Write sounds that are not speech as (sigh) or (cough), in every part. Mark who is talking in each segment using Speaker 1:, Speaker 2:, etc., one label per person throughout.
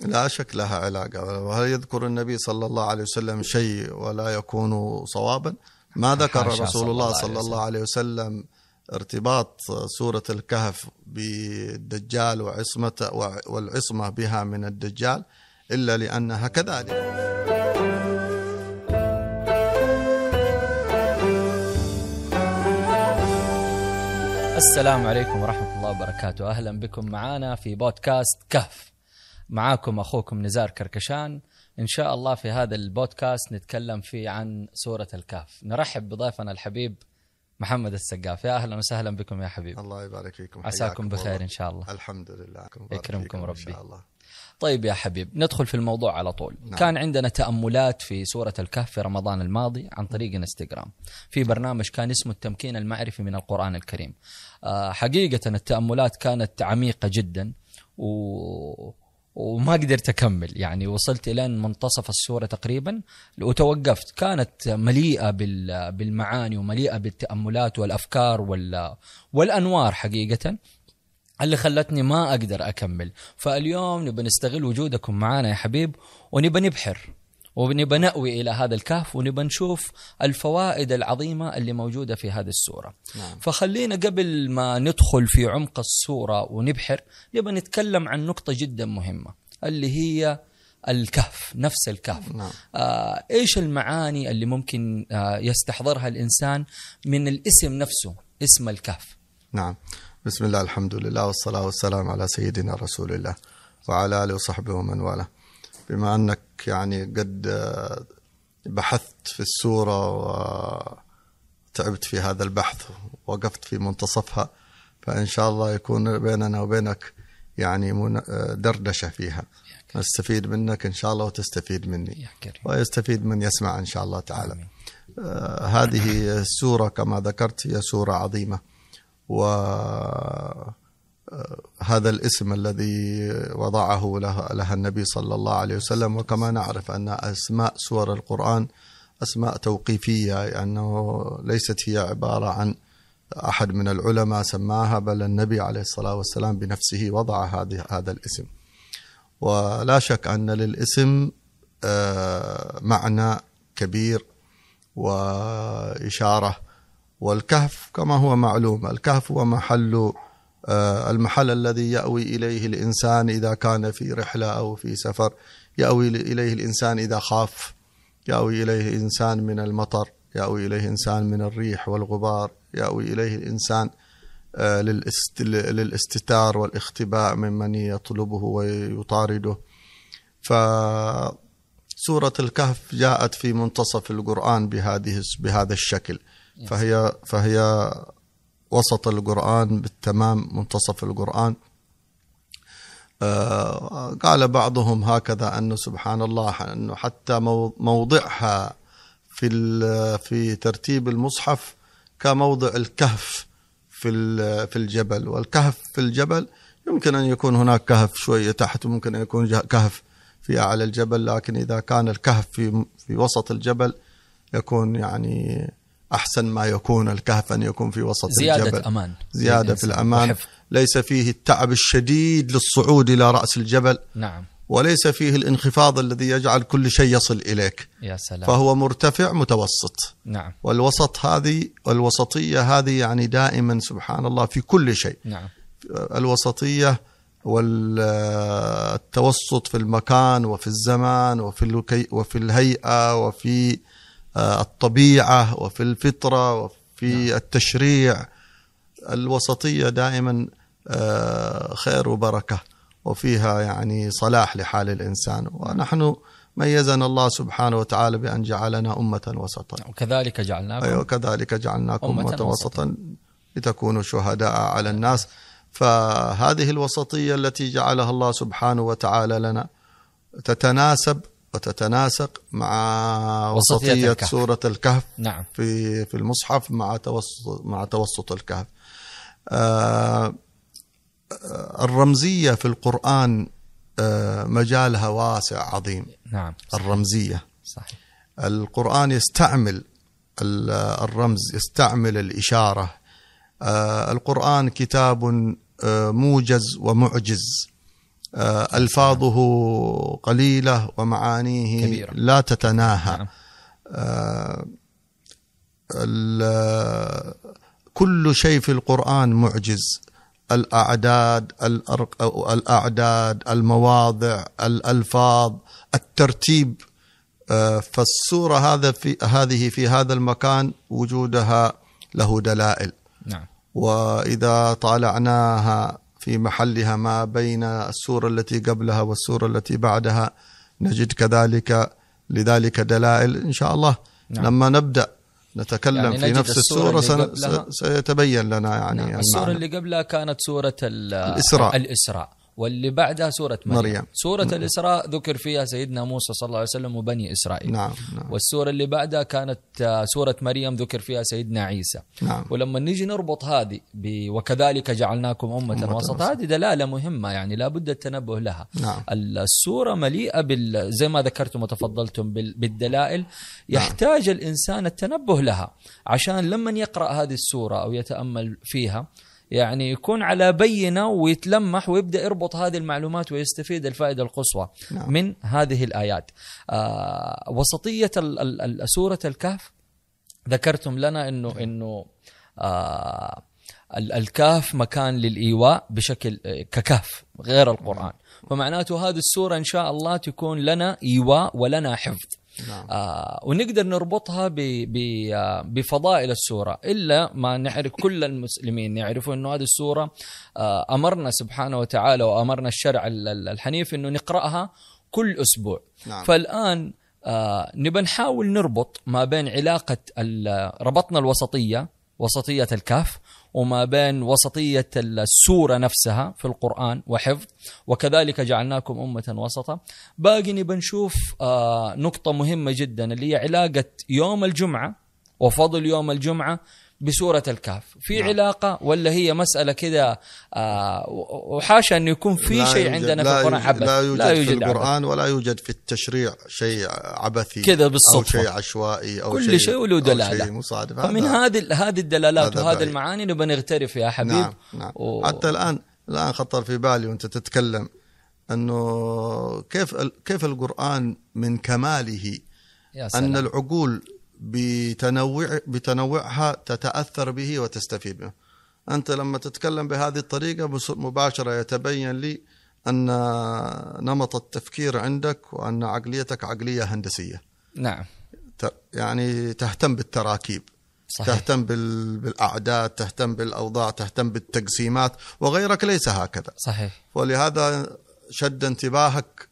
Speaker 1: لا شك لها علاقة. وهل يذكر النبي صلى الله عليه وسلم شيء ولا يكون صوابا؟ ما ذكر رسول الله صلى الله عليه وسلم ارتباط سورة الكهف بالدجال وعصمة والعصمة بها من الدجال إلا لأنها كذلك.
Speaker 2: السلام عليكم ورحمة الله وبركاته. أهلا بكم معنا في بودكاست كهف. معاكم أخوكم نزار كركشان. إن شاء الله في هذا البودكاست نتكلم فيه عن سورة الكهف. نرحب بضيفنا الحبيب محمد السقاف. يا أهلا وسهلا بكم يا حبيب.
Speaker 1: الله يبارك فيكم.
Speaker 2: عساكم بخير
Speaker 1: الله.
Speaker 2: إن شاء الله.
Speaker 1: الحمد لله.
Speaker 2: يكرمكم
Speaker 1: إن
Speaker 2: ربي.
Speaker 1: شاء الله.
Speaker 2: طيب يا حبيب ندخل في الموضوع على طول.
Speaker 1: نعم.
Speaker 2: كان عندنا تأملات في سورة الكهف في رمضان الماضي عن طريق انستغرام. في برنامج كان اسمه التمكين المعرفي من القرآن الكريم. آه، حقيقة التأملات كانت عميقة جدا و... وما قدرت أكمل. يعني وصلت إلى منتصف السورة تقريبا وتوقفت. كانت مليئة بال... بالمعاني ومليئة بالتأملات والأفكار وال... والأنوار حقيقة. اللي خلتني ما أقدر أكمل. فاليوم نبى نستغل وجودكم معنا يا حبيب ونبى نبحر. ونبى نأوي إلى هذا الكهف ونبى نشوف الفوائد العظيمة اللي موجودة في هذه السورة.
Speaker 1: نعم.
Speaker 2: فخلينا قبل ما ندخل في عمق السورة ونبحر نبى نتكلم عن نقطة جدا مهمة اللي هي الكهف نفس الكهف.
Speaker 1: نعم.
Speaker 2: آه إيش المعاني اللي ممكن آه يستحضرها الإنسان من الاسم نفسه اسم الكهف؟
Speaker 1: نعم. بسم الله الحمد لله والصلاة والسلام على سيدنا رسول الله وعلى آله وصحبه ومن والاه. بما أنك يعني قد آه، بحثت في السورة وتعبت في هذا البحث ووقفت في منتصفها فإن شاء الله يكون بيننا وبينك يعني آه، دردشة فيها. نستفيد منك إن شاء الله وتستفيد مني. ويستفيد من يسمع إن شاء الله تعالى.
Speaker 2: آمين.
Speaker 1: آه، هذه السورة كما ذكرت هي سورة عظيمة. وهذا الاسم الذي وضعه لها, لها النبي صلى الله عليه وسلم. وكما نعرف أن أسماء سور القرآن أسماء توقيفية لأنه ليست هي عبارة عن أحد من العلماء سماها بل النبي عليه الصلاة والسلام بنفسه وضع هذه هذا الاسم. ولا شك أن للاسم آه، معنى كبير وإشارة. والكهف كما هو معلوم الكهف هو محل المحل الذي يأوي إليه الإنسان إذا كان في رحلة أو في سفر يأوي إليه الإنسان إذا خاف يأوي إليه الإنسان من المطر يأوي إليه الإنسان من الريح والغبار يأوي إليه الإنسان آه، للإست- للاستتار والاختباء ممن يطلبه ويطارده. فسورة الكهف جاءت في منتصف القرآن بهذه بهذا الشكل. فهي فهي وسط القرآن بالتمام منتصف القرآن. آه، قال بعضهم هكذا أنه سبحان الله أنه حتى مو- موضعها في في ترتيب المصحف كموضع الكهف في في الجبل. والكهف في الجبل يمكن أن يكون هناك كهف شوية تحت وممكن أن يكون كهف في أعلى الجبل لكن إذا كان الكهف في في وسط الجبل يكون يعني أحسن ما يكون الكهف أن يكون في وسط
Speaker 2: زيادة
Speaker 1: الجبل.
Speaker 2: أمان
Speaker 1: زيادة في الأمان.
Speaker 2: وحفظ.
Speaker 1: ليس فيه التعب الشديد للصعود إلى رأس الجبل.
Speaker 2: نعم.
Speaker 1: وليس فيه الانخفاض الذي يجعل كل شيء يصل إليك.
Speaker 2: يا سلام.
Speaker 1: فهو مرتفع متوسط.
Speaker 2: نعم.
Speaker 1: والوسط هذه والوسطية هذه يعني دائما سبحان الله في كل شيء.
Speaker 2: نعم.
Speaker 1: الوسطية والتوسط في المكان وفي الزمان وفي وفي الهيئة وفي آه، الطبيعة وفي الفطرة وفي التشريع الوسطية دائما آه، خير وبركة وفيها يعني صلاح لحال الإنسان. ونحن ميزنا الله سبحانه وتعالى بأن جعلنا أمة وسطا.
Speaker 2: وكذلك جعلناكم
Speaker 1: أيوة كذلك جعلناكم
Speaker 2: أمة
Speaker 1: أمة
Speaker 2: وسطا.
Speaker 1: وسطا لتكونوا شهداء على الناس. فهذه الوسطية التي جعلها الله سبحانه وتعالى لنا تتناسب وتتناسق مع
Speaker 2: وسطية
Speaker 1: وسطية
Speaker 2: الكهف.
Speaker 1: سورة الكهف
Speaker 2: نعم.
Speaker 1: في في المصحف مع توسط مع توسط الكهف. آه، آه، الرمزية في القرآن آه، مجالها واسع عظيم.
Speaker 2: نعم.
Speaker 1: الرمزية.
Speaker 2: صحيح.
Speaker 1: القرآن يستعمل ال- الرمز يستعمل الإشارة. آه، القرآن كتاب آه، موجز ومعجز. ألفاظه قليلة ومعانيه
Speaker 2: كبيرة.
Speaker 1: لا تتناهى.
Speaker 2: نعم.
Speaker 1: آه، كل شيء في القرآن معجز. الأعداد الأرق الأعداد المواضع الألفاظ الترتيب. آه، فالسورة هذا في هذه في هذا المكان وجودها له دلائل.
Speaker 2: نعم.
Speaker 1: وإذا طالعناها في محلها ما بين السورة التي قبلها والسورة التي بعدها نجد كذلك لذلك دلائل إن شاء الله
Speaker 2: نعم.
Speaker 1: لما نبدأ نتكلم
Speaker 2: يعني
Speaker 1: في نفس
Speaker 2: السورة
Speaker 1: سن... سيتبين لنا يعني
Speaker 2: نعم. السورة
Speaker 1: المعنى.
Speaker 2: اللي قبلها كانت سورة ال-
Speaker 1: الإسراء.
Speaker 2: الإسراء واللي بعدها سورة مريم,
Speaker 1: مريم.
Speaker 2: سورة الإسراء ذكر فيها سيدنا موسى صلى الله عليه وسلم وبني إسرائيل.
Speaker 1: نعم نعم.
Speaker 2: والسورة اللي بعدها كانت آه، سورة مريم ذكر فيها سيدنا عيسى.
Speaker 1: نعم.
Speaker 2: ولما نيجي نربط هذه ب... وكذلك جعلناكم أمة,
Speaker 1: أمة
Speaker 2: وسطا. هذه دلالة مهمة يعني لابد التنبه لها.
Speaker 1: نعم.
Speaker 2: السورة مليئة بال... زي ما ذكرتم وتفضلتم بال... بالدلائل. يحتاج الإنسان التنبه لها عشان لما يقرأ هذه السورة أو يتأمل فيها يعني يكون على بينة ويتلمح ويبدأ يربط هذه المعلومات ويستفيد الفائدة القصوى
Speaker 1: نعم.
Speaker 2: من هذه الآيات. آه وسطية ال... ال... ال... سورة الكهف ذكرتم لنا انه إنه آه ال- الكهف مكان للإيواء بشكل آه، ككهف غير القرآن. فمعناته هذه السورة إن شاء الله تكون لنا إيواء ولنا حفظ.
Speaker 1: نعم.
Speaker 2: آه ونقدر نربطها ب ب آه بفضائل السورة. إلا ما نعرف كل المسلمين يعرفوا إنه هذه السورة آه أمرنا سبحانه وتعالى وأمرنا الشرع ال- ال- الحنيف إنه نقرأها كل أسبوع.
Speaker 1: نعم.
Speaker 2: فالآن آه نبى نحاول نربط ما بين علاقة ربطنا الوسطية وسطية الكهف وما بين وسطية السورة نفسها في القرآن وحفظ وكذلك جعلناكم أمة وسطا. باقي نبى نشوف آه نقطة مهمة جدا اللي هي علاقة يوم الجمعة وفضل يوم الجمعة بسورة الكهف في
Speaker 1: نعم.
Speaker 2: علاقة ولا هي مسألة كده آه وحاشا انه يكون في
Speaker 1: لا
Speaker 2: شيء
Speaker 1: يوجد-
Speaker 2: عندنا
Speaker 1: لا
Speaker 2: في القرآن
Speaker 1: يوجد-
Speaker 2: عبث
Speaker 1: لا يوجد, في
Speaker 2: عبث.
Speaker 1: القرآن ولا يوجد في التشريع شيء عبثي
Speaker 2: كذا
Speaker 1: أو
Speaker 2: بالصدفة.
Speaker 1: شيء عشوائي أو
Speaker 2: كل شيء وله
Speaker 1: أو
Speaker 2: دلالة.
Speaker 1: شيء مصادف
Speaker 2: فمن هذه هذه الدلالات وهذه. المعاني نبى نغترف يا حبيب
Speaker 1: نعم نعم
Speaker 2: و-
Speaker 1: حتى الان الآن خطر في بالي وأنت تتكلم أنه كيف كيف القرآن من كماله
Speaker 2: يا سلام.
Speaker 1: ان العقول بتنوع بتنوعها تتأثر به وتستفيد منه أنت لما تتكلم بهذه الطريقة بص- مباشرة يتبين لي أن نمط التفكير عندك وأن عقليتك عقلية هندسية.
Speaker 2: نعم.
Speaker 1: يعني تهتم بالتراكيب
Speaker 2: صحيح.
Speaker 1: تهتم بال- بالأعداد تهتم بالأوضاع تهتم بالتقسيمات وغيرك ليس هكذا.
Speaker 2: صحيح.
Speaker 1: ولهذا شد انتباهك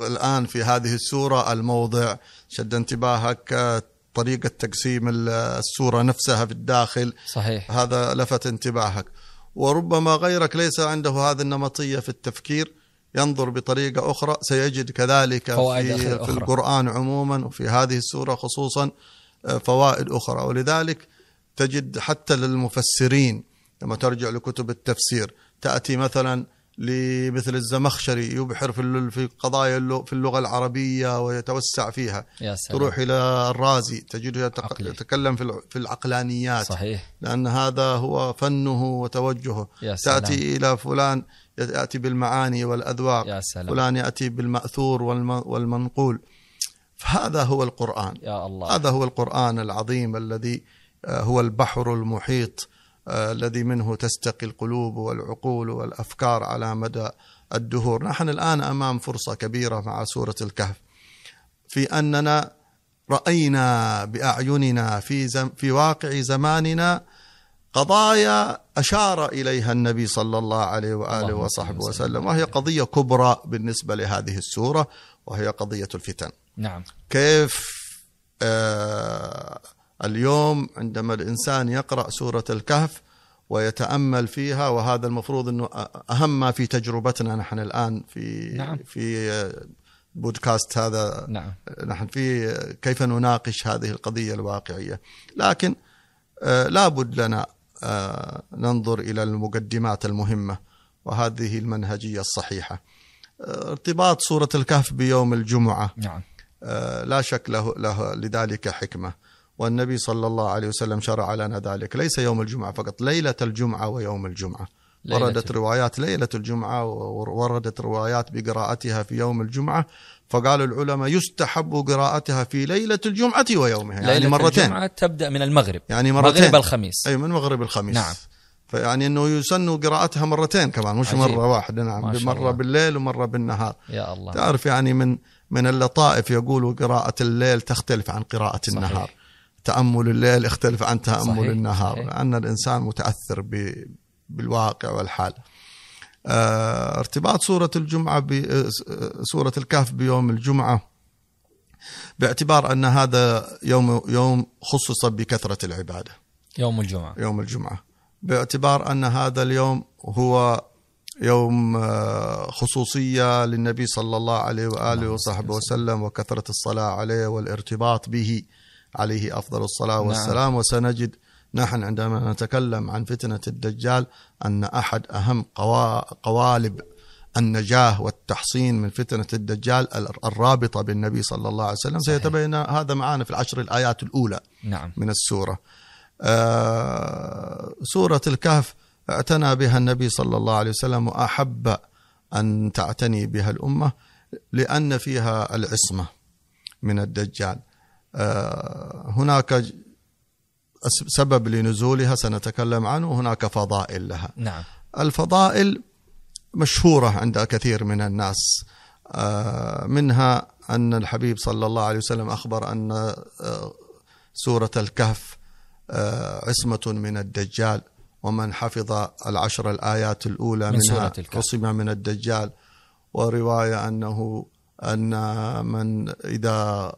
Speaker 1: الآن في هذه السورة الموضع شد انتباهك طريقة تقسيم ال- السورة نفسها في الداخل.
Speaker 2: صحيح.
Speaker 1: هذا لفت انتباهك. وربما غيرك ليس عنده هذه النمطية في التفكير. ينظر بطريقة أخرى. سيجد كذلك في,
Speaker 2: أخرى.
Speaker 1: في القرآن عموما وفي هذه السورة خصوصا آه، فوائد أخرى. ولذلك تجد حتى للمفسرين لما ترجع لكتب التفسير تأتي مثلا لمثل الزمخشري يبحر في في قضايا في اللغة العربية ويتوسع فيها.
Speaker 2: يا سلام.
Speaker 1: تروح إلى الرازي تجده. يتكلم في الع- في العقلانيات.
Speaker 2: صحيح.
Speaker 1: لأن هذا هو فنه وتوجهه.
Speaker 2: يا سلام.
Speaker 1: تأتي إلى فلان يأتي بالمعاني والأذواق.
Speaker 2: يا سلام.
Speaker 1: فلان يأتي بالمأثور والم- والمنقول. فهذا هو القرآن.
Speaker 2: يا الله.
Speaker 1: هذا هو القرآن العظيم الذي آه، هو البحر المحيط. الذي منه تستقي القلوب والعقول والأفكار على مدى الدهور. نحن الآن أمام فرصة كبيرة مع سورة الكهف. في أننا رأينا بأعيننا في, زم في واقع زماننا قضايا أشار إليها النبي صلى الله عليه وآله
Speaker 2: اللهم
Speaker 1: وصحبه
Speaker 2: وسلم
Speaker 1: وهي قضية كبرى بالنسبة لهذه السورة وهي قضية الفتن.
Speaker 2: نعم.
Speaker 1: كيف آه اليوم عندما الإنسان يقرأ سورة الكهف ويتأمل فيها وهذا المفروض أنه أهم ما في تجربتنا نحن الآن في
Speaker 2: نعم.
Speaker 1: في بودكاست هذا.
Speaker 2: نعم.
Speaker 1: نحن في كيف نناقش هذه القضية الواقعية. لكن لابد لنا ننظر إلى المقدمات المهمة وهذه المنهجية الصحيحة. آه، ارتباط سورة الكهف بيوم الجمعة.
Speaker 2: نعم.
Speaker 1: لا شك له, له لذلك حكمة. والنبي صلى الله عليه وسلم شرع لنا ذلك. ليس يوم الجمعة فقط ليلة الجمعة ويوم الجمعة.
Speaker 2: ليلة
Speaker 1: وردت روايات ليلة الجمعة ووردت روايات بقراءتها في يوم الجمعة فقال العلماء يستحب قراءتها في ليلة الجمعة ويومها يعني
Speaker 2: ليلة
Speaker 1: مرتين.
Speaker 2: الجمعة تبدأ من المغرب
Speaker 1: يعني مرتين.
Speaker 2: مغرب الخميس.
Speaker 1: أي من مغرب الخميس.
Speaker 2: نعم.
Speaker 1: فيعني إنه يسن قراءتها مرتين كمان مش
Speaker 2: عجيب.
Speaker 1: مرة واحدة. نعم
Speaker 2: مرة.
Speaker 1: بالليل ومرة بالنهار.
Speaker 2: يا الله.
Speaker 1: تعرف يعني من من اللطائف يقولوا قراءة الليل تختلف عن قراءة
Speaker 2: صحيح.
Speaker 1: النهار. تأمل الليل يختلف عن تأمل
Speaker 2: صحيح،
Speaker 1: النهار
Speaker 2: صحيح.
Speaker 1: لأن الإنسان متأثر ب بالواقع والحال. آه ارتباط سورة الجمعة ب سورة الكهف بيوم الجمعة باعتبار أن هذا يوم يوم خصص بكثرة العبادة.
Speaker 2: يوم الجمعة.
Speaker 1: يوم الجمعة. باعتبار أن هذا اليوم هو يوم آه، خصوصية للنبي صلى الله عليه وآله وصحبه وسلم وكثرة الصلاة عليه والارتباط به. عليه أفضل الصلاة
Speaker 2: نعم.
Speaker 1: والسلام. وسنجد نحن عندما نتكلم عن فتنة الدجال أن أحد أهم قوا- قوالب النجاة والتحصين من فتنة الدجال الرابطة بالنبي صلى الله عليه وسلم.
Speaker 2: صحيح.
Speaker 1: سيتبين هذا معنا في العشر الآيات الأولى
Speaker 2: نعم.
Speaker 1: من السورة. آه، سورة الكهف اعتنى بها النبي صلى الله عليه وسلم وأحب أن تعتني بها الأمة لأن فيها العصمة من الدجال. هناك ج- أس- سبب لنزولها سنتكلم عنه وهناك فضائل لها.
Speaker 2: نعم.
Speaker 1: الفضائل مشهورة عند كثير من الناس. آه، منها أن الحبيب صلى الله عليه وسلم أخبر أن آه، سورة الكهف آه، عصمة من الدجال ومن حفظ العشر الآيات الأولى
Speaker 2: من
Speaker 1: منها. عصم من الدجال. ورواية أنه أن من إذا آه،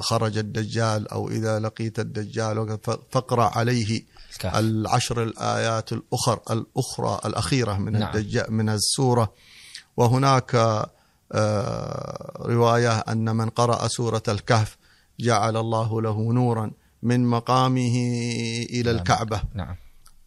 Speaker 1: خرج الدجال أو إذا لقيت الدجال فاقرأ عليه
Speaker 2: الكهف
Speaker 1: العشر الآيات الأخر الأخرى الأخيرة من
Speaker 2: نعم.
Speaker 1: نعم. الدجال من السورة وهناك آه، رواية أن من قرأ سورة الكهف جعل الله له نورا من مقامه إلى
Speaker 2: نعم.
Speaker 1: الكعبة
Speaker 2: نعم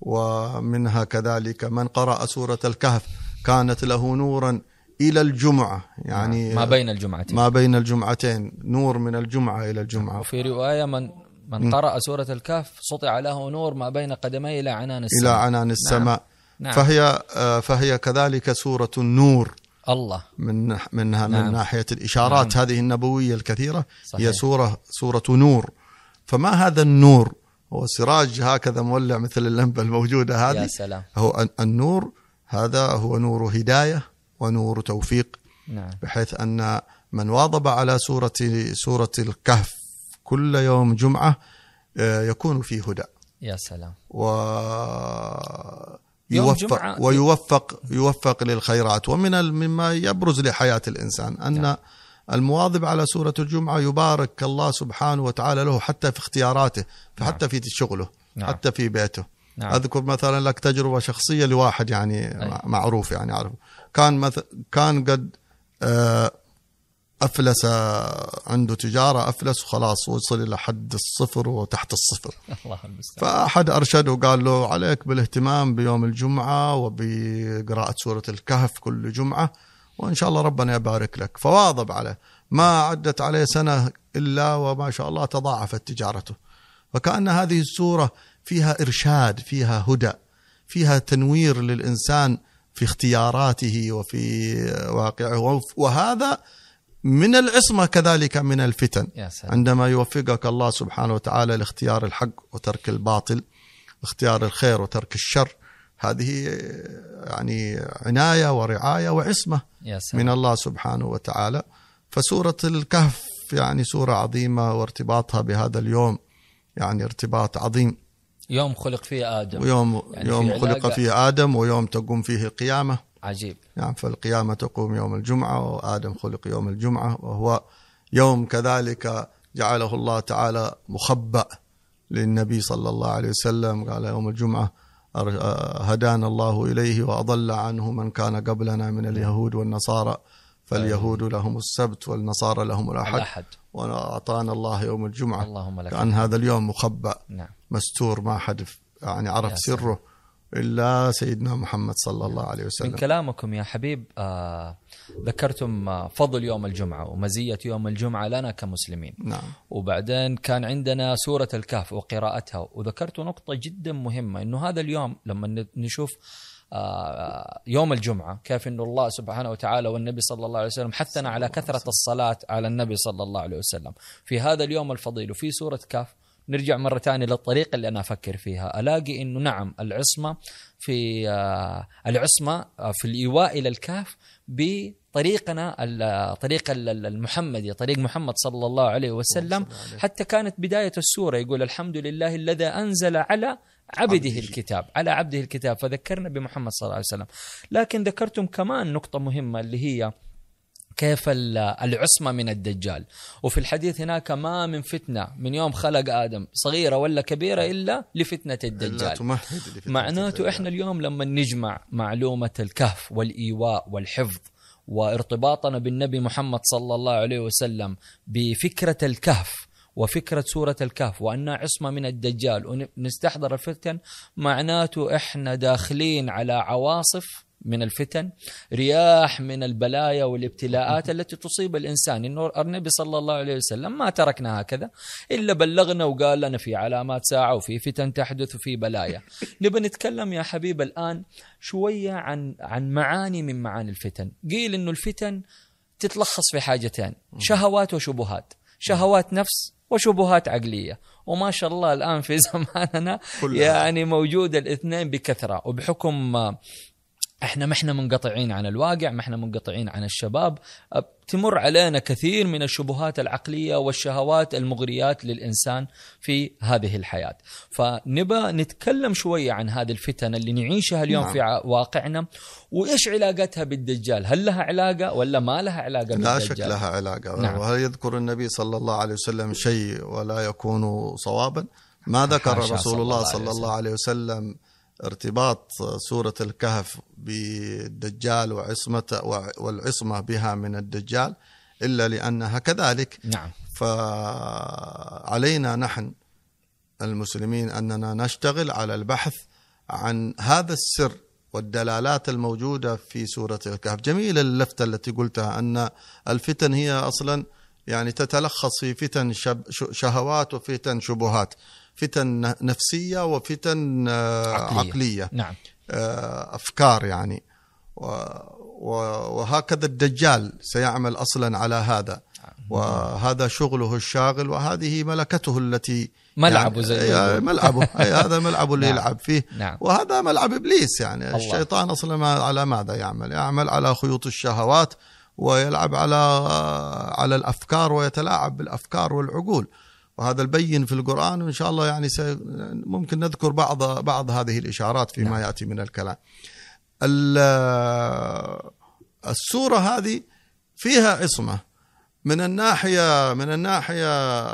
Speaker 1: ومنها كذلك من قرأ سورة الكهف كانت له نورا إلى الجمعة يعني
Speaker 2: ما بين الجمعتين.
Speaker 1: ما بين الجمعتين. نور من الجمعة إلى الجمعة.
Speaker 2: وفي رواية من من قرأ سورة الكهف سطع له نور ما بين قدميه إلى عنان
Speaker 1: إلى
Speaker 2: السماء
Speaker 1: عنان السماء.
Speaker 2: نعم.
Speaker 1: فهي آه، فهي كذلك سورة النور.
Speaker 2: الله.
Speaker 1: من منها
Speaker 2: نعم.
Speaker 1: من ناحية الإشارات هذه النبوية الكثيرة.
Speaker 2: صحيح.
Speaker 1: هي سورة سورة نور. فما هذا النور؟ هو سراج هكذا مولع مثل اللمبة الموجودة
Speaker 2: يا
Speaker 1: هذه
Speaker 2: سلام.
Speaker 1: هو ال- النور هذا هو نور هداية. ونور توفيق
Speaker 2: نعم
Speaker 1: بحيث أن من واظب على سورة سورة الكهف كل يوم جمعة آه، يكون في هدى
Speaker 2: يا سلام
Speaker 1: و يوفق ويوفق يوفق للخيرات ومن مما يبرز لحياة الإنسان أن
Speaker 2: نعم.
Speaker 1: المواظب على سورة الجمعة يبارك الله سبحانه وتعالى له حتى في اختياراته حتى في شغله
Speaker 2: نعم.
Speaker 1: حتى في بيته
Speaker 2: نعم.
Speaker 1: أذكر مثلا لك تجربة شخصية لواحد يعني
Speaker 2: أي.
Speaker 1: مع- معروف يعني أعرف كان مث... كان قد آه، أفلس آه، عنده تجارة أفلس وخلاص وصل إلى حد الصفر وتحت الصفر. (laughs)
Speaker 2: الله المستعان.
Speaker 1: فأحد أرشده وقال له عليك بالاهتمام بيوم الجمعة وبقراءة سورة الكهف كل جمعة وإن شاء الله ربنا يبارك لك. فواظب عليه. ما عدت عليه سنة إلا وما شاء الله تضاعفت تجارته. فكأن هذه السورة فيها إرشاد فيها هدى فيها تنوير للإنسان في اختياراته وفي واقعه. وهذا من العصمة كذلك من الفتن.
Speaker 2: يا سلام.
Speaker 1: عندما يوفقك الله سبحانه وتعالى لاختيار الحق وترك الباطل اختيار الخير وترك الشر هذه يعني عناية ورعاية وعصمة
Speaker 2: يا سلام.
Speaker 1: من الله سبحانه وتعالى. فسورة الكهف يعني سورة عظيمة وارتباطها بهذا اليوم يعني ارتباط عظيم.
Speaker 2: يوم خلق فيه آدم.
Speaker 1: ويوم
Speaker 2: يعني
Speaker 1: يوم
Speaker 2: في
Speaker 1: خلق فيه آدم ويوم تقوم فيه القيامة
Speaker 2: عجيب.
Speaker 1: نعم فالقيامة تقوم يوم الجمعة وآدم خلق يوم الجمعة وهو يوم كذلك جعله الله تعالى مخبأ للنبي صلى الله عليه وسلم. قال يوم الجمعة هدانا الله إليه وأضل عنه من كان قبلنا من اليهود والنصارى. فاليهود لهم السبت والنصارى لهم الأحد.
Speaker 2: الأحد.
Speaker 1: وأعطانا الله يوم الجمعة.
Speaker 2: اللهم لك
Speaker 1: كأن هذا اليوم مخبأ.
Speaker 2: نعم.
Speaker 1: مستور ما حد يعني عرف. سره إلا سيدنا محمد صلى الله عليه
Speaker 2: من
Speaker 1: وسلم
Speaker 2: كلامكم يا حبيب آه ذكرتم آه، فضل يوم الجمعة ومزية يوم الجمعة لنا كمسلمين.
Speaker 1: نعم.
Speaker 2: وبعدين كان عندنا سورة الكهف وقراءتها وذكرت نقطة جدا مهمة إنه هذا اليوم لما نشوف آه، يوم الجمعة كيف أن الله سبحانه وتعالى والنبي صلى الله عليه وسلم حثنا على كثرة الصلاة على النبي صلى الله عليه وسلم. في هذا اليوم الفضيل وفي سورة كاف نرجع مرة ثانية للطريقة اللي أنا أفكر فيها. ألاقي أنه نعم العصمة في آه، العصمة آه، في الإيواء إلى الكهف بطريقنا ال- طريق ال- ال- المحمدي طريق محمد صلى الله عليه وسلم. حتى كانت بداية السورة يقول الحمد لله الذي أنزل على عبده. الكتاب على عبده الكتاب فذكرنا بمحمد صلى الله عليه وسلم. لكن ذكرتم كمان نقطة مهمة اللي هي كيف ال- العصمة من الدجال وفي الحديث هناك ما من فتنة من يوم خلق آدم صغيرة ولا كبيرة إلا لفتنة الدجال معناته. إحنا اليوم لما نجمع معلومة الكهف والإيواء والحفظ وارتباطنا بالنبي محمد صلى الله عليه وسلم بفكرة الكهف وفكرة سورة الكهف وأنها عصمة من الدجال ونستحضر الفتن معناته إحنا داخلين على عواصف من الفتن رياح من البلايا والابتلاءات (laughs) التي تصيب الإنسان. إنه النبي صلى الله عليه وسلم ما تركنا هكذا إلا بلغنا وقال لنا في علامات ساعة وفي فتن تحدث وفي بلايا. (laughs) نبى نتكلم يا حبيب الآن شوية عن عن معاني من معاني الفتن. قيل إنه الفتن تتلخص في حاجتين شهوات وشبهات. شهوات نفس وشبهات عقلية. وما شاء الله الآن في (laughs) زماننا. يعني موجود الاثنين بكثرة. وبحكم إحنا ما إحنا منقطعين عن الواقع ما إحنا منقطعين عن الشباب. تمر علينا كثير من الشبهات العقلية والشهوات المغريات للإنسان في هذه الحياة. فنبى نتكلم شوية عن هذه الفتن اللي نعيشها اليوم
Speaker 1: نعم.
Speaker 2: في واقعنا. وإيش علاقتها بالدجال؟ هل لها علاقة ولا ما لها علاقة بالدجال؟
Speaker 1: لا شك لها علاقة.
Speaker 2: نعم.
Speaker 1: وهل يذكر النبي صلى الله عليه وسلم شيء ولا يكون صوابا؟ ما ذكر رسول
Speaker 2: صلى
Speaker 1: الله
Speaker 2: الله عليه
Speaker 1: صلى الله عليه وسلم ارتباط سورة الكهف بالدجال وعصمة والعصمة بها من الدجال إلا لأنها كذلك.
Speaker 2: نعم.
Speaker 1: فعلينا نحن المسلمين أننا نشتغل على البحث عن هذا السر والدلالات الموجودة في سوره الكهف، جميله اللفتة التي قلتها أن الفتن هي أصلا يعني تتلخص في فتن شهوات وفتن شبهات، فتن نفسية وفتن آه،
Speaker 2: عقلية.
Speaker 1: عقلية
Speaker 2: نعم
Speaker 1: آه، أفكار يعني وهكذا الدجال سيعمل أصلا على هذا وهذا شغله الشاغل وهذه ملكته التي
Speaker 2: ملعبه زي ما
Speaker 1: يعني. ملعبه (laughs) هذا ملعبه اللي
Speaker 2: نعم.
Speaker 1: يلعب فيه
Speaker 2: نعم.
Speaker 1: وهذا ملعب إبليس يعني
Speaker 2: الله.
Speaker 1: الشيطان أصلا على ماذا يعمل؟ يعمل على خيوط الشهوات ويلعب على على الأفكار ويتلاعب بالأفكار والعقول وهذا البين في القرآن وإن شاء الله يعني سي ممكن نذكر بعض بعض هذه الإشارات فيما
Speaker 2: نعم.
Speaker 1: يأتي من الكلام. ال- السورة هذه فيها عصمة من الناحيه من الناحية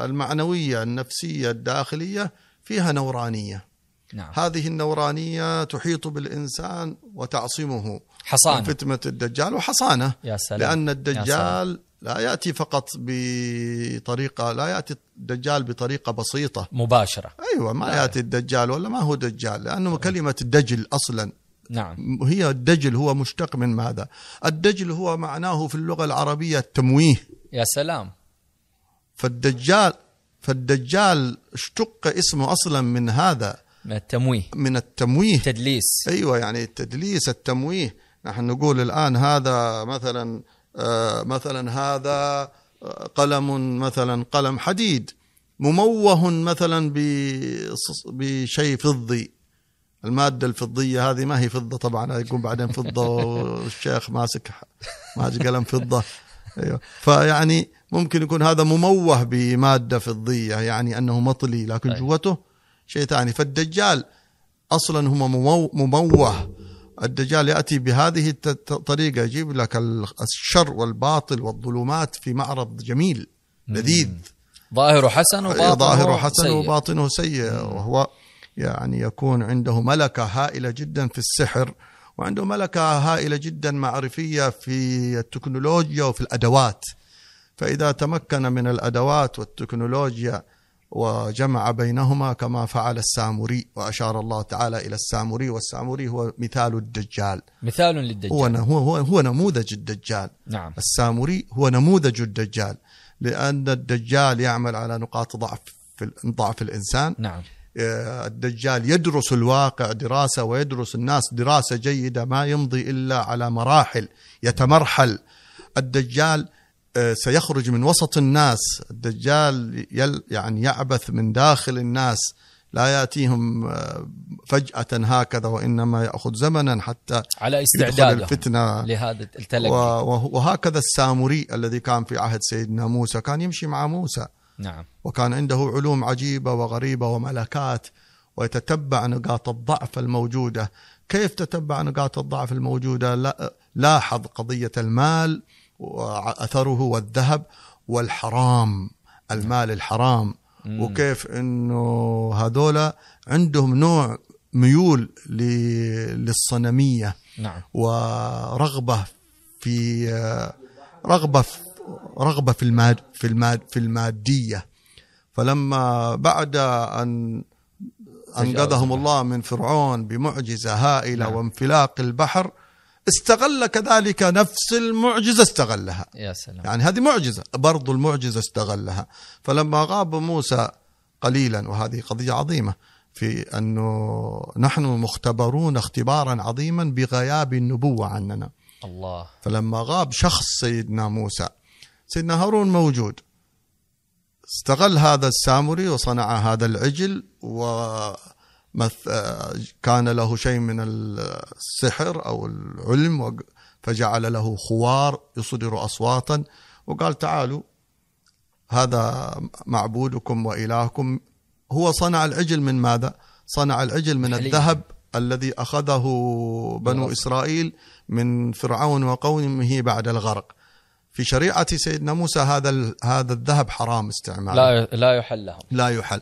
Speaker 1: المعنوية النفسية الداخلية فيها نورانية.
Speaker 2: نعم
Speaker 1: هذه النورانية تحيط بالإنسان وتعصمه من
Speaker 2: حصانه
Speaker 1: فتنة الدجال وحصانة
Speaker 2: يا سلام
Speaker 1: لأن
Speaker 2: يا سلام.
Speaker 1: لا يأتي فقط بطريقة لا يأتي الدجال بطريقة بسيطة.
Speaker 2: مباشرة.
Speaker 1: أيوه ما
Speaker 2: لا.
Speaker 1: يأتي الدجال ولا ما هو دجال لأنه كلمة دجل أصلا
Speaker 2: نعم.
Speaker 1: هي الدجل هو مشتق من ماذا؟ الدجل هو معناه في اللغة العربية التمويه.
Speaker 2: يا سلام.
Speaker 1: فالدجال فالدجال اشتق اسمه أصلا من هذا؟
Speaker 2: من التمويه.
Speaker 1: من التمويه.
Speaker 2: تدليس
Speaker 1: أيوه يعني التدليس التمويه. نحن نقول الآن هذا مثلا مثلا هذا آه، قلم مثلا قلم حديد مموه مثلا بشيء فضي المادة الفضية هذه ما هي فضة طبعا يكون بعدين فضة والشيخ ماسك ماسك قلم فضة أيوة. فيعني ممكن يكون هذا مموه بمادة فضية يعني أنه مطلي لكن. جوته شيء ثاني فالدجال أصلا هو ممو- مموه الدجال يأتي بهذه الطريقة يجيب لك ال- الشر والباطل والظلمات في معرض جميل لذيذ.
Speaker 2: ظاهره حسن وباطنه
Speaker 1: ظاهره حسن
Speaker 2: سيء.
Speaker 1: وباطنه سيء. وهو يعني يكون عنده ملكة هائلة جدا في السحر وعنده ملكة هائلة جدا معرفية في التكنولوجيا وفي الأدوات. فإذا تمكن من الأدوات والتكنولوجيا وجمع بينهما كما فعل السامري وأشار الله تعالى إلى السامري والسامري هو مثال الدجال.
Speaker 2: مثال للدجال.
Speaker 1: هو هو هو, نموذج الدجال.
Speaker 2: نعم.
Speaker 1: السامري هو نموذج الدجال. لأن الدجال يعمل على نقاط ضعف في ضعف الإنسان.
Speaker 2: نعم.
Speaker 1: آه، الدجال يدرس الواقع دراسة ويدرس الناس دراسة جيدة ما يمضي إلا على مراحل يتمرحل. الدجال سيخرج من وسط الناس. الدجال يل يعني يعبث من داخل الناس. لا يأتيهم آه، فجأة هكذا وإنما يأخذ زمنا حتى
Speaker 2: على استعداد
Speaker 1: الفتنة.
Speaker 2: لهذا التلقي.
Speaker 1: وهكذا السامري الذي كان في عهد سيدنا موسى كان يمشي مع موسى.
Speaker 2: نعم.
Speaker 1: وكان عنده علوم عجيبة وغريبة وملكات ويتتبع نقاط الضعف الموجودة. كيف تتبع نقاط الضعف الموجودة؟ لا- لاحظ قضية المال. وأثره والذهب والحرام المال الحرام.
Speaker 2: مم.
Speaker 1: وكيف إنه هذولا عندهم نوع ميول ل- للصنمية.
Speaker 2: نعم.
Speaker 1: ورغبة في رغبة في رغبة في الماد في الماد في المادية. فلما بعد أن أنقذهم الله من فرعون بمعجزة هائلة
Speaker 2: نعم.
Speaker 1: وانفلاق البحر استغل كذلك نفس المعجزة استغلها.
Speaker 2: يا سلام.
Speaker 1: يعني هذه معجزة برضو المعجزة استغلها. فلما غاب موسى قليلا وهذه قضية عظيمة في أنه نحن مختبرون اختبارا عظيما بغياب النبوة عننا.
Speaker 2: الله.
Speaker 1: فلما غاب شخص سيدنا موسى سيدنا هارون موجود. استغل هذا السامري وصنع هذا العجل و كان له شيء من السحر أو العلم فجعل له خوار يصدر أصواتا وقال تعالوا هذا معبودكم وإلهكم هو صنع العجل من ماذا؟ صنع العجل من. الذهب الذي أخذه بنو. إسرائيل من فرعون وقومه بعد الغرق. في شريعة سيدنا موسى هذا هذا الذهب حرام استعماله
Speaker 2: لا لا يحل لهم
Speaker 1: لا يحل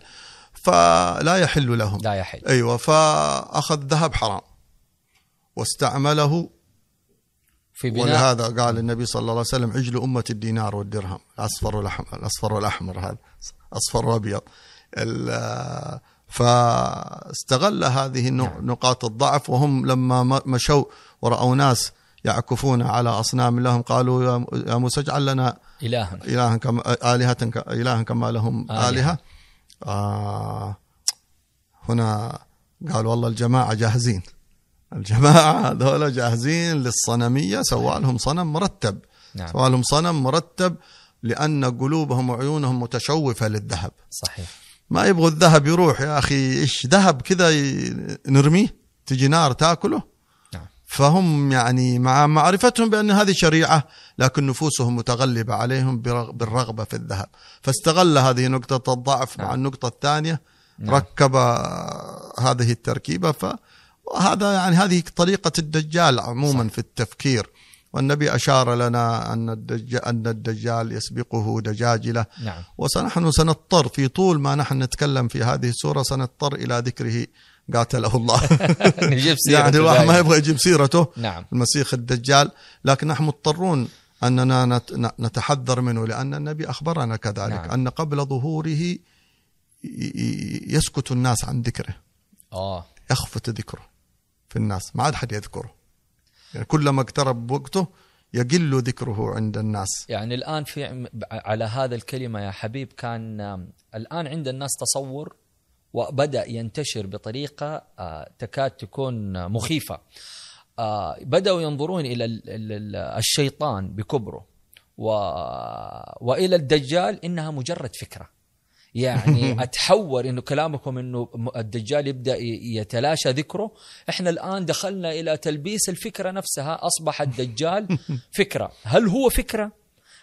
Speaker 1: فلا يحل لهم.
Speaker 2: لا يحل.
Speaker 1: أيوه فأخذ ذهب حرام واستعمله.
Speaker 2: في بناء
Speaker 1: ولهذا قال النبي صلى الله عليه وسلم عجل أمة الدينار والدرهم. الأصفر والأحمر الأصفر والأحمر هذا أصفر وأبيض فاستغل هذه النق- نقاط الضعف وهم لما مشوا ورأوا ناس يعكفون على أصنام لهم قالوا يا- يا موسى اجعل لنا
Speaker 2: إلها.
Speaker 1: إلها كما آلهة ك- إلها كما لهم
Speaker 2: آلهة.
Speaker 1: آلهة. آه هنا قال والله الجماعة جاهزين. الجماعة هذول جاهزين للصنمية سوى لهم صنم مرتب.
Speaker 2: نعم.
Speaker 1: سوى لهم صنم مرتب لأن قلوبهم وعيونهم متشوفة للذهب.
Speaker 2: صحيح.
Speaker 1: ما يبغوا الذهب يروح يا أخي إيش ذهب كذا نرميه؟ تجي نار تاكله؟ فهم يعني مع معرفتهم بأن هذه شريعة لكن نفوسهم متغلبة عليهم بالرغبة في الذهب. فاستغل هذه نقطة الضعف مع
Speaker 2: نعم.
Speaker 1: النقطة الثانية
Speaker 2: نعم.
Speaker 1: ركب هذه التركيبة. ف وهذا يعني هذه طريقة الدجال عموما في التفكير. والنبي أشار لنا أن الدجال, أن الدجال يسبقه دجاجلة.
Speaker 2: نعم.
Speaker 1: ونحن سنضطر في طول ما نحن نتكلم في هذه السورة سنضطر إلى ذكره قاتله الله. (laughs)
Speaker 2: نجيب (laughs) سيرته
Speaker 1: يعني الواحد ما. يبغى يجيب سيرته.
Speaker 2: نعم.
Speaker 1: المسيح الدجال. لكن نحن مضطرون أننا نت- نتحذر منه لأن النبي أخبرنا كذلك
Speaker 2: نعم.
Speaker 1: أن قبل ظهوره يسكت الناس عن ذكره.
Speaker 2: آه.
Speaker 1: يخفت ذكره في الناس. ما عاد حد يذكره. يعني كلما اقترب وقته يقل ذكره عند الناس.
Speaker 2: يعني الآن في على هذا الكلمة يا حبيب كان آم، الآن عند الناس تصور وبدأ ينتشر بطريقة آه، تكاد تكون مخيفة. آه، بدأوا ينظرون إلى ال- ال- ال- الشيطان بكبره. و... وإلى الدجال إنها مجرد فكرة. يعني (laughs) أتحور إنه كلامكم إنه الدجال يبدأ يتلاشى ذكره. إحنا الآن دخلنا إلى تلبيس الفكرة نفسها. أصبح الدجال (laughs) فكرة. هل هو فكرة؟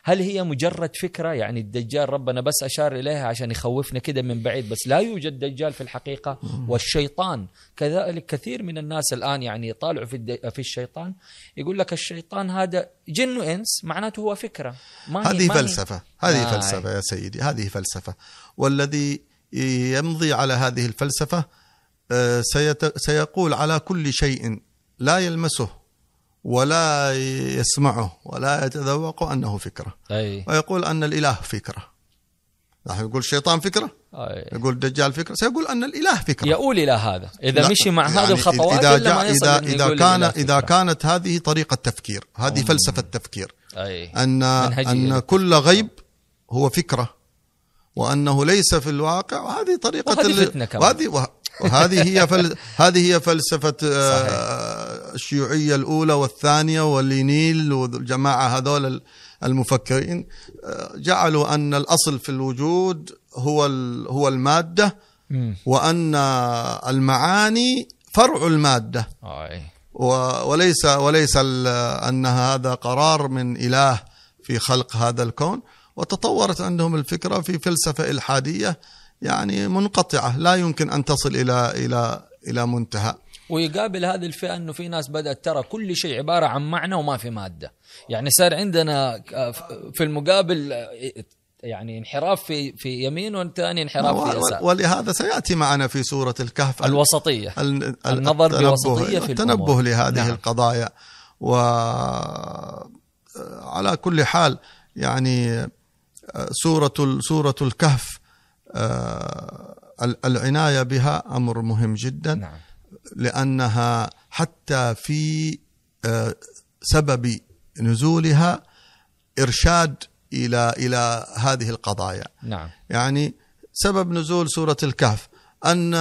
Speaker 2: هل هي مجرد فكرة؟ يعني الدجال ربنا بس أشار إليها عشان يخوفنا كده من بعيد بس لا يوجد دجال في الحقيقة. والشيطان كذلك كثير من الناس الآن يعني يطالعوا في في الشيطان يقول لك الشيطان هذا جن وإنس معناته هو فكرة. ما
Speaker 1: هذه
Speaker 2: ما
Speaker 1: فلسفة هذه
Speaker 2: آه.
Speaker 1: فلسفة يا سيدي هذه فلسفة. والذي يمضي على هذه الفلسفة آه، سيقول على كل شيء لا يلمسه. ولا يسمعه ولا يتذوق أنه فكرة.
Speaker 2: أي.
Speaker 1: ويقول أن الإله فكرة. نحن يقول الشيطان فكرة؟
Speaker 2: أي.
Speaker 1: يقول الدجال فكرة؟ سيقول أن الإله فكرة.
Speaker 2: يؤول إلى هذا. إذا
Speaker 1: لا،
Speaker 2: مشي مع هذه
Speaker 1: يعني
Speaker 2: الخطوات
Speaker 1: إذا, جاء إذا, إذا, كان إذا. كانت هذه طريقة تفكير هذه فلسفة تفكير.
Speaker 2: أي.
Speaker 1: أن أن. كل غيب هو فكرة وأنه ليس في الواقع وهذه طريقة
Speaker 2: وهذه
Speaker 1: ال-. وهذه وه- وهذه هي فل... هذه هي فلسفة آه، الشيوعية الأولى والثانية واللينيل والجماعة هذول ال- المفكرين آه، جعلوا أن الأصل في الوجود هو ال... هو
Speaker 2: المادة.
Speaker 1: وأن المعاني فرع
Speaker 2: المادة.
Speaker 1: و- وليس وليس ال- أن هذا قرار من إله في خلق هذا الكون وتطورت عندهم الفكرة في فلسفة إلحادية يعني منقطعة لا يمكن أن تصل إلى إلى إلى منتهى.
Speaker 2: ويقابل هذه الفئة إنه في ناس بدأت ترى كل شيء عبارة عن معنى وما في مادة. يعني صار عندنا آه، في المقابل آه، يعني انحراف في في يمين والثاني انحراف في يسار.
Speaker 1: ولهذا سيأتي معنا في سورة الكهف
Speaker 2: الوسطية.
Speaker 1: ال- ال-
Speaker 2: النظر بوسطية في
Speaker 1: التنبه. لهذه
Speaker 2: نعم.
Speaker 1: القضايا. و على كل حال يعني آه، سورة ال- سورة الكهف آه، ال- العناية بها أمر مهم جدا
Speaker 2: نعم.
Speaker 1: لأنها حتى في آه، سبب نزولها إرشاد إلى إلى هذه القضايا.
Speaker 2: نعم.
Speaker 1: يعني سبب نزول سورة الكهف أن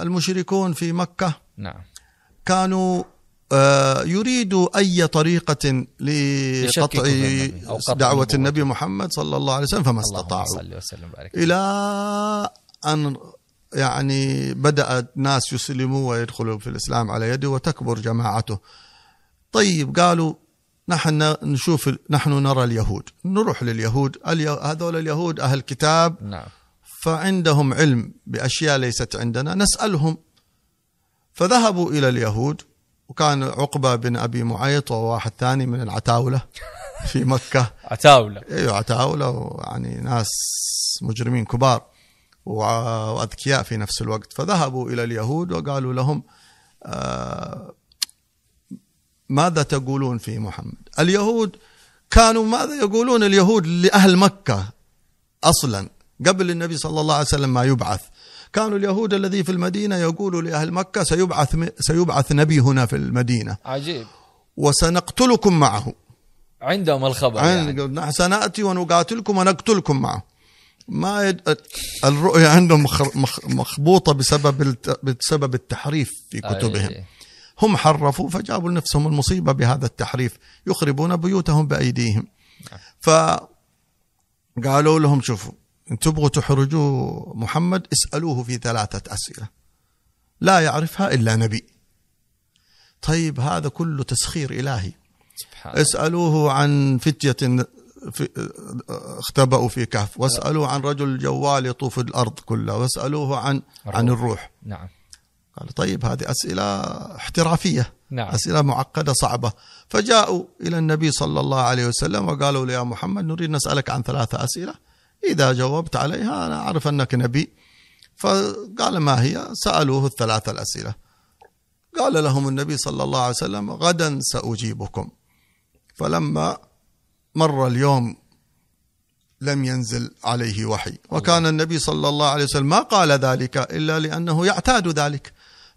Speaker 1: المشركون في مكة
Speaker 2: نعم.
Speaker 1: كانوا آه، يريدوا أي طريقة لقطع دعوة. النبي محمد صلى الله عليه وسلم فما استطاعوا. إلى أن يعني بدأ الناس يسلموا ويدخلوا في الإسلام على يده وتكبر جماعته. طيب قالوا نحن نشوف نحن نرى اليهود. نروح لليهود. هذول اليهود أهل كتاب.
Speaker 2: نعم.
Speaker 1: فعندهم علم بأشياء ليست عندنا. نسألهم. فذهبوا إلى اليهود. وكان عقبة بن أبي معيط وواحد ثاني من العتاولة في مكة. (laughs)
Speaker 2: عتاولة.
Speaker 1: إيوه عتاولة ويعني ناس مجرمين كبار وأذكياء في نفس الوقت. فذهبوا إلى اليهود وقالوا لهم آه ماذا تقولون في محمد؟ اليهود كانوا ماذا يقولون اليهود لأهل مكة أصلا قبل النبي صلى الله عليه وسلم ما يبعث؟ كانوا اليهود الذي في المدينة يقولوا لأهل مكة سيبعث سيبعث نبي هنا في المدينة.
Speaker 2: عجيب.
Speaker 1: وسنقتلكم معه.
Speaker 2: عندهم الخبر
Speaker 1: عن-
Speaker 2: يعني.
Speaker 1: نحن سنأتي ونقاتلكم ونقتلكم معه. ما يد... الرؤيا عندهم مخ- مخ- مخبوطة بسبب الت... بسبب التحريف في كتبهم.
Speaker 2: أي.
Speaker 1: هم حرفوا فجابوا لنفسهم المصيبة بهذا التحريف. يخربون بيوتهم بأيديهم. فقالوا لهم شوفوا إن تبغوا تحرجوا محمد اسألوه في ثلاثة أسئلة. لا يعرفها إلا نبي. طيب هذا كله تسخير إلهي.
Speaker 2: سبحان.
Speaker 1: اسألوه عن فتية في اختبأوا في كهف. واسألوه عن رجل جوال يطوف الأرض كلها واسألوه عن عن الروح.
Speaker 2: نعم.
Speaker 1: قال طيب هذه أسئلة احترافية.
Speaker 2: نعم.
Speaker 1: أسئلة معقدة صعبة. فجاءوا إلى النبي صلى الله عليه وسلم وقالوا له يا محمد نريد نسألك عن ثلاثة أسئلة. إذا جاوبت عليها أنا أعرف أنك نبي. فقال ما هي؟ سألوه الثلاثة الأسئلة. قال لهم النبي صلى الله عليه وسلم غدا سأجيبكم. فلما مر اليوم لم ينزل عليه وحي. وكان النبي صلى الله عليه وسلم ما قال ذلك إلا لأنه يعتاد ذلك.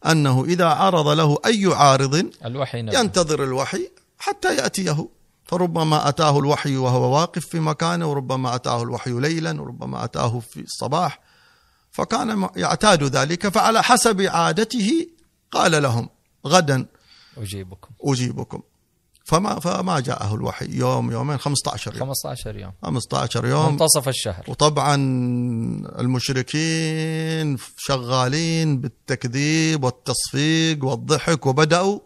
Speaker 1: أنه إذا عرض له أي عارض
Speaker 2: الوحي.
Speaker 1: ينتظر الوحي حتى يأتيه. فربما أتاه الوحي وهو واقف في مكانه وربما أتاه الوحي ليلا وربما أتاه في الصباح. فكان يعتاد ذلك فعلى حسب عادته قال لهم غدا
Speaker 2: أجيبكم.
Speaker 1: أجيبكم. فما فما جاءه الوحي. يوم يومين 15 يوم.
Speaker 2: 15 يوم.
Speaker 1: 15 يوم.
Speaker 2: منتصف الشهر.
Speaker 1: وطبعا المشركين شغالين بالتكذيب والتصفيق والضحك وبدأوا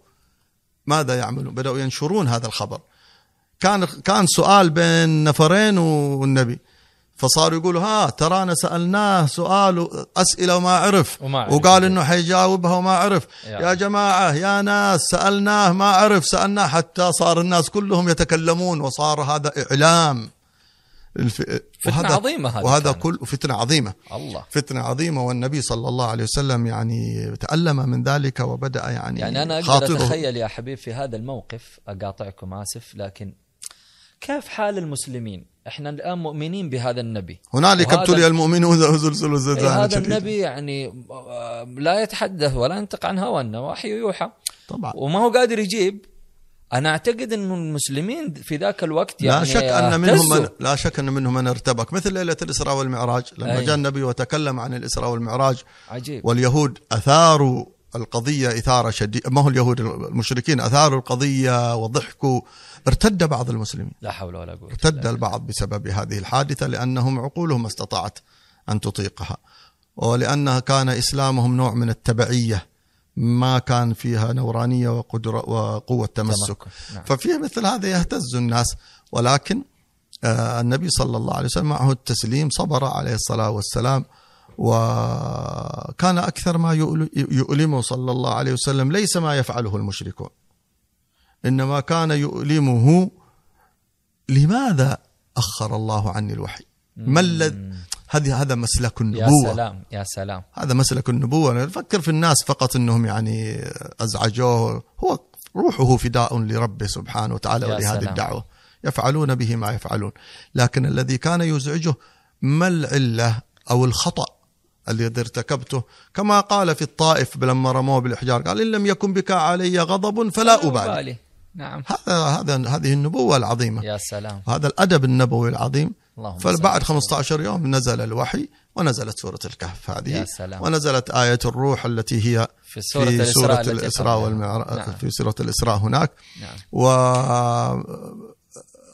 Speaker 1: ماذا يعملون؟ بدأوا ينشرون هذا الخبر. كان كان سؤال بين نفرين والنبي. فصاروا يقولوا ها ترانا سألناه سؤال أسئلة وما عرف.
Speaker 2: وما عرف.
Speaker 1: وقال إنه حيجاوبها وما عرف.
Speaker 2: يا.
Speaker 1: يا جماعة يا ناس سألناه ما عرف سألناه حتى صار الناس كلهم يتكلمون. وصار هذا إعلام. الف...
Speaker 2: فتنة عظيمة هذه
Speaker 1: وهذا
Speaker 2: كانت.
Speaker 1: كل فتنة عظيمة.
Speaker 2: الله.
Speaker 1: فتنة عظيمة. والنبي صلى الله عليه وسلم يعني تألم من ذلك وبدأ يعني
Speaker 2: يعني أنا أقدر
Speaker 1: خاطره
Speaker 2: أتخيل يا حبيب في هذا الموقف أقاطعكم آسف لكن كيف حال المسلمين؟ إحنا الآن مؤمنين بهذا النبي.
Speaker 1: هنالك ابتلي المؤمنون وزلزلوا
Speaker 2: إيه
Speaker 1: زلزالا
Speaker 2: هذا. النبي يعني آه، لا يتحدث ولا ينطق عن هوى وحي يوحى.
Speaker 1: طبعا.
Speaker 2: وما هو قادر يجيب؟ أنا أعتقد انه المسلمين في ذاك الوقت
Speaker 1: لا
Speaker 2: يعني
Speaker 1: شك أن منهم. من لا شك أن منهم من ارتبك. مثل ليلة الإسراء والمعراج. لما
Speaker 2: أي.
Speaker 1: جاء النبي وتكلم عن الإسراء والمعراج
Speaker 2: عجيب.
Speaker 1: واليهود أثاروا القضية إثارة شديدة. ما هو اليهود؟ المشركين أثاروا القضية وضحكوا. ارتد بعض المسلمين.
Speaker 2: لا حول ولا قوة
Speaker 1: ارتد البعض بسبب هذه الحادثة لأنهم عقولهم استطاعت أن تطيقها. ولأنها كان إسلامهم نوع من التبعية ما كان فيها نورانية وقدره وقوة تمسك.
Speaker 2: نعم.
Speaker 1: ففيه مثل هذا يهتز الناس. ولكن آه، النبي صلى الله عليه وسلم معه التسليم صبر عليه الصلاة والسلام وكان أكثر ما يؤل- يؤلمه صلى الله عليه وسلم ليس ما يفعله المشركون. إنما كان يؤلمه لماذا أخر الله عني الوحي؟ ما الذي هذه هذا مسلك
Speaker 2: يا
Speaker 1: النبوة.
Speaker 2: سلام يا سلام.
Speaker 1: هذا مسلك النبوة. نفكر في الناس فقط أنهم يعني أزعجوه. هو روحه فداء لربه سبحانه وتعالى
Speaker 2: يا
Speaker 1: ولهذه
Speaker 2: سلام.
Speaker 1: الدعوة. يفعلون به ما يفعلون. لكن الذي كان يزعجه ما العلة أو الخطأ الذي ارتكبته؟ كما قال في الطائف لما رموه بالإحجار قال إن لم يكن بك علي غضب فلا أبالي.
Speaker 2: نعم.
Speaker 1: هذا هذا هذه النبوة العظيمة.
Speaker 2: يا سلام.
Speaker 1: هذا الأدب النبوي العظيم.
Speaker 2: اللهم
Speaker 1: فبعد
Speaker 2: وسلم.
Speaker 1: 15 يوم نزل الوحي ونزلت سورة الكهف هذه.
Speaker 2: يا سلام.
Speaker 1: ونزلت آية الروح التي هي
Speaker 2: في سورة
Speaker 1: في
Speaker 2: الإسراء
Speaker 1: سورة الإسراء. والمعراج
Speaker 2: نعم.
Speaker 1: في سورة الإسراء هناك.
Speaker 2: نعم.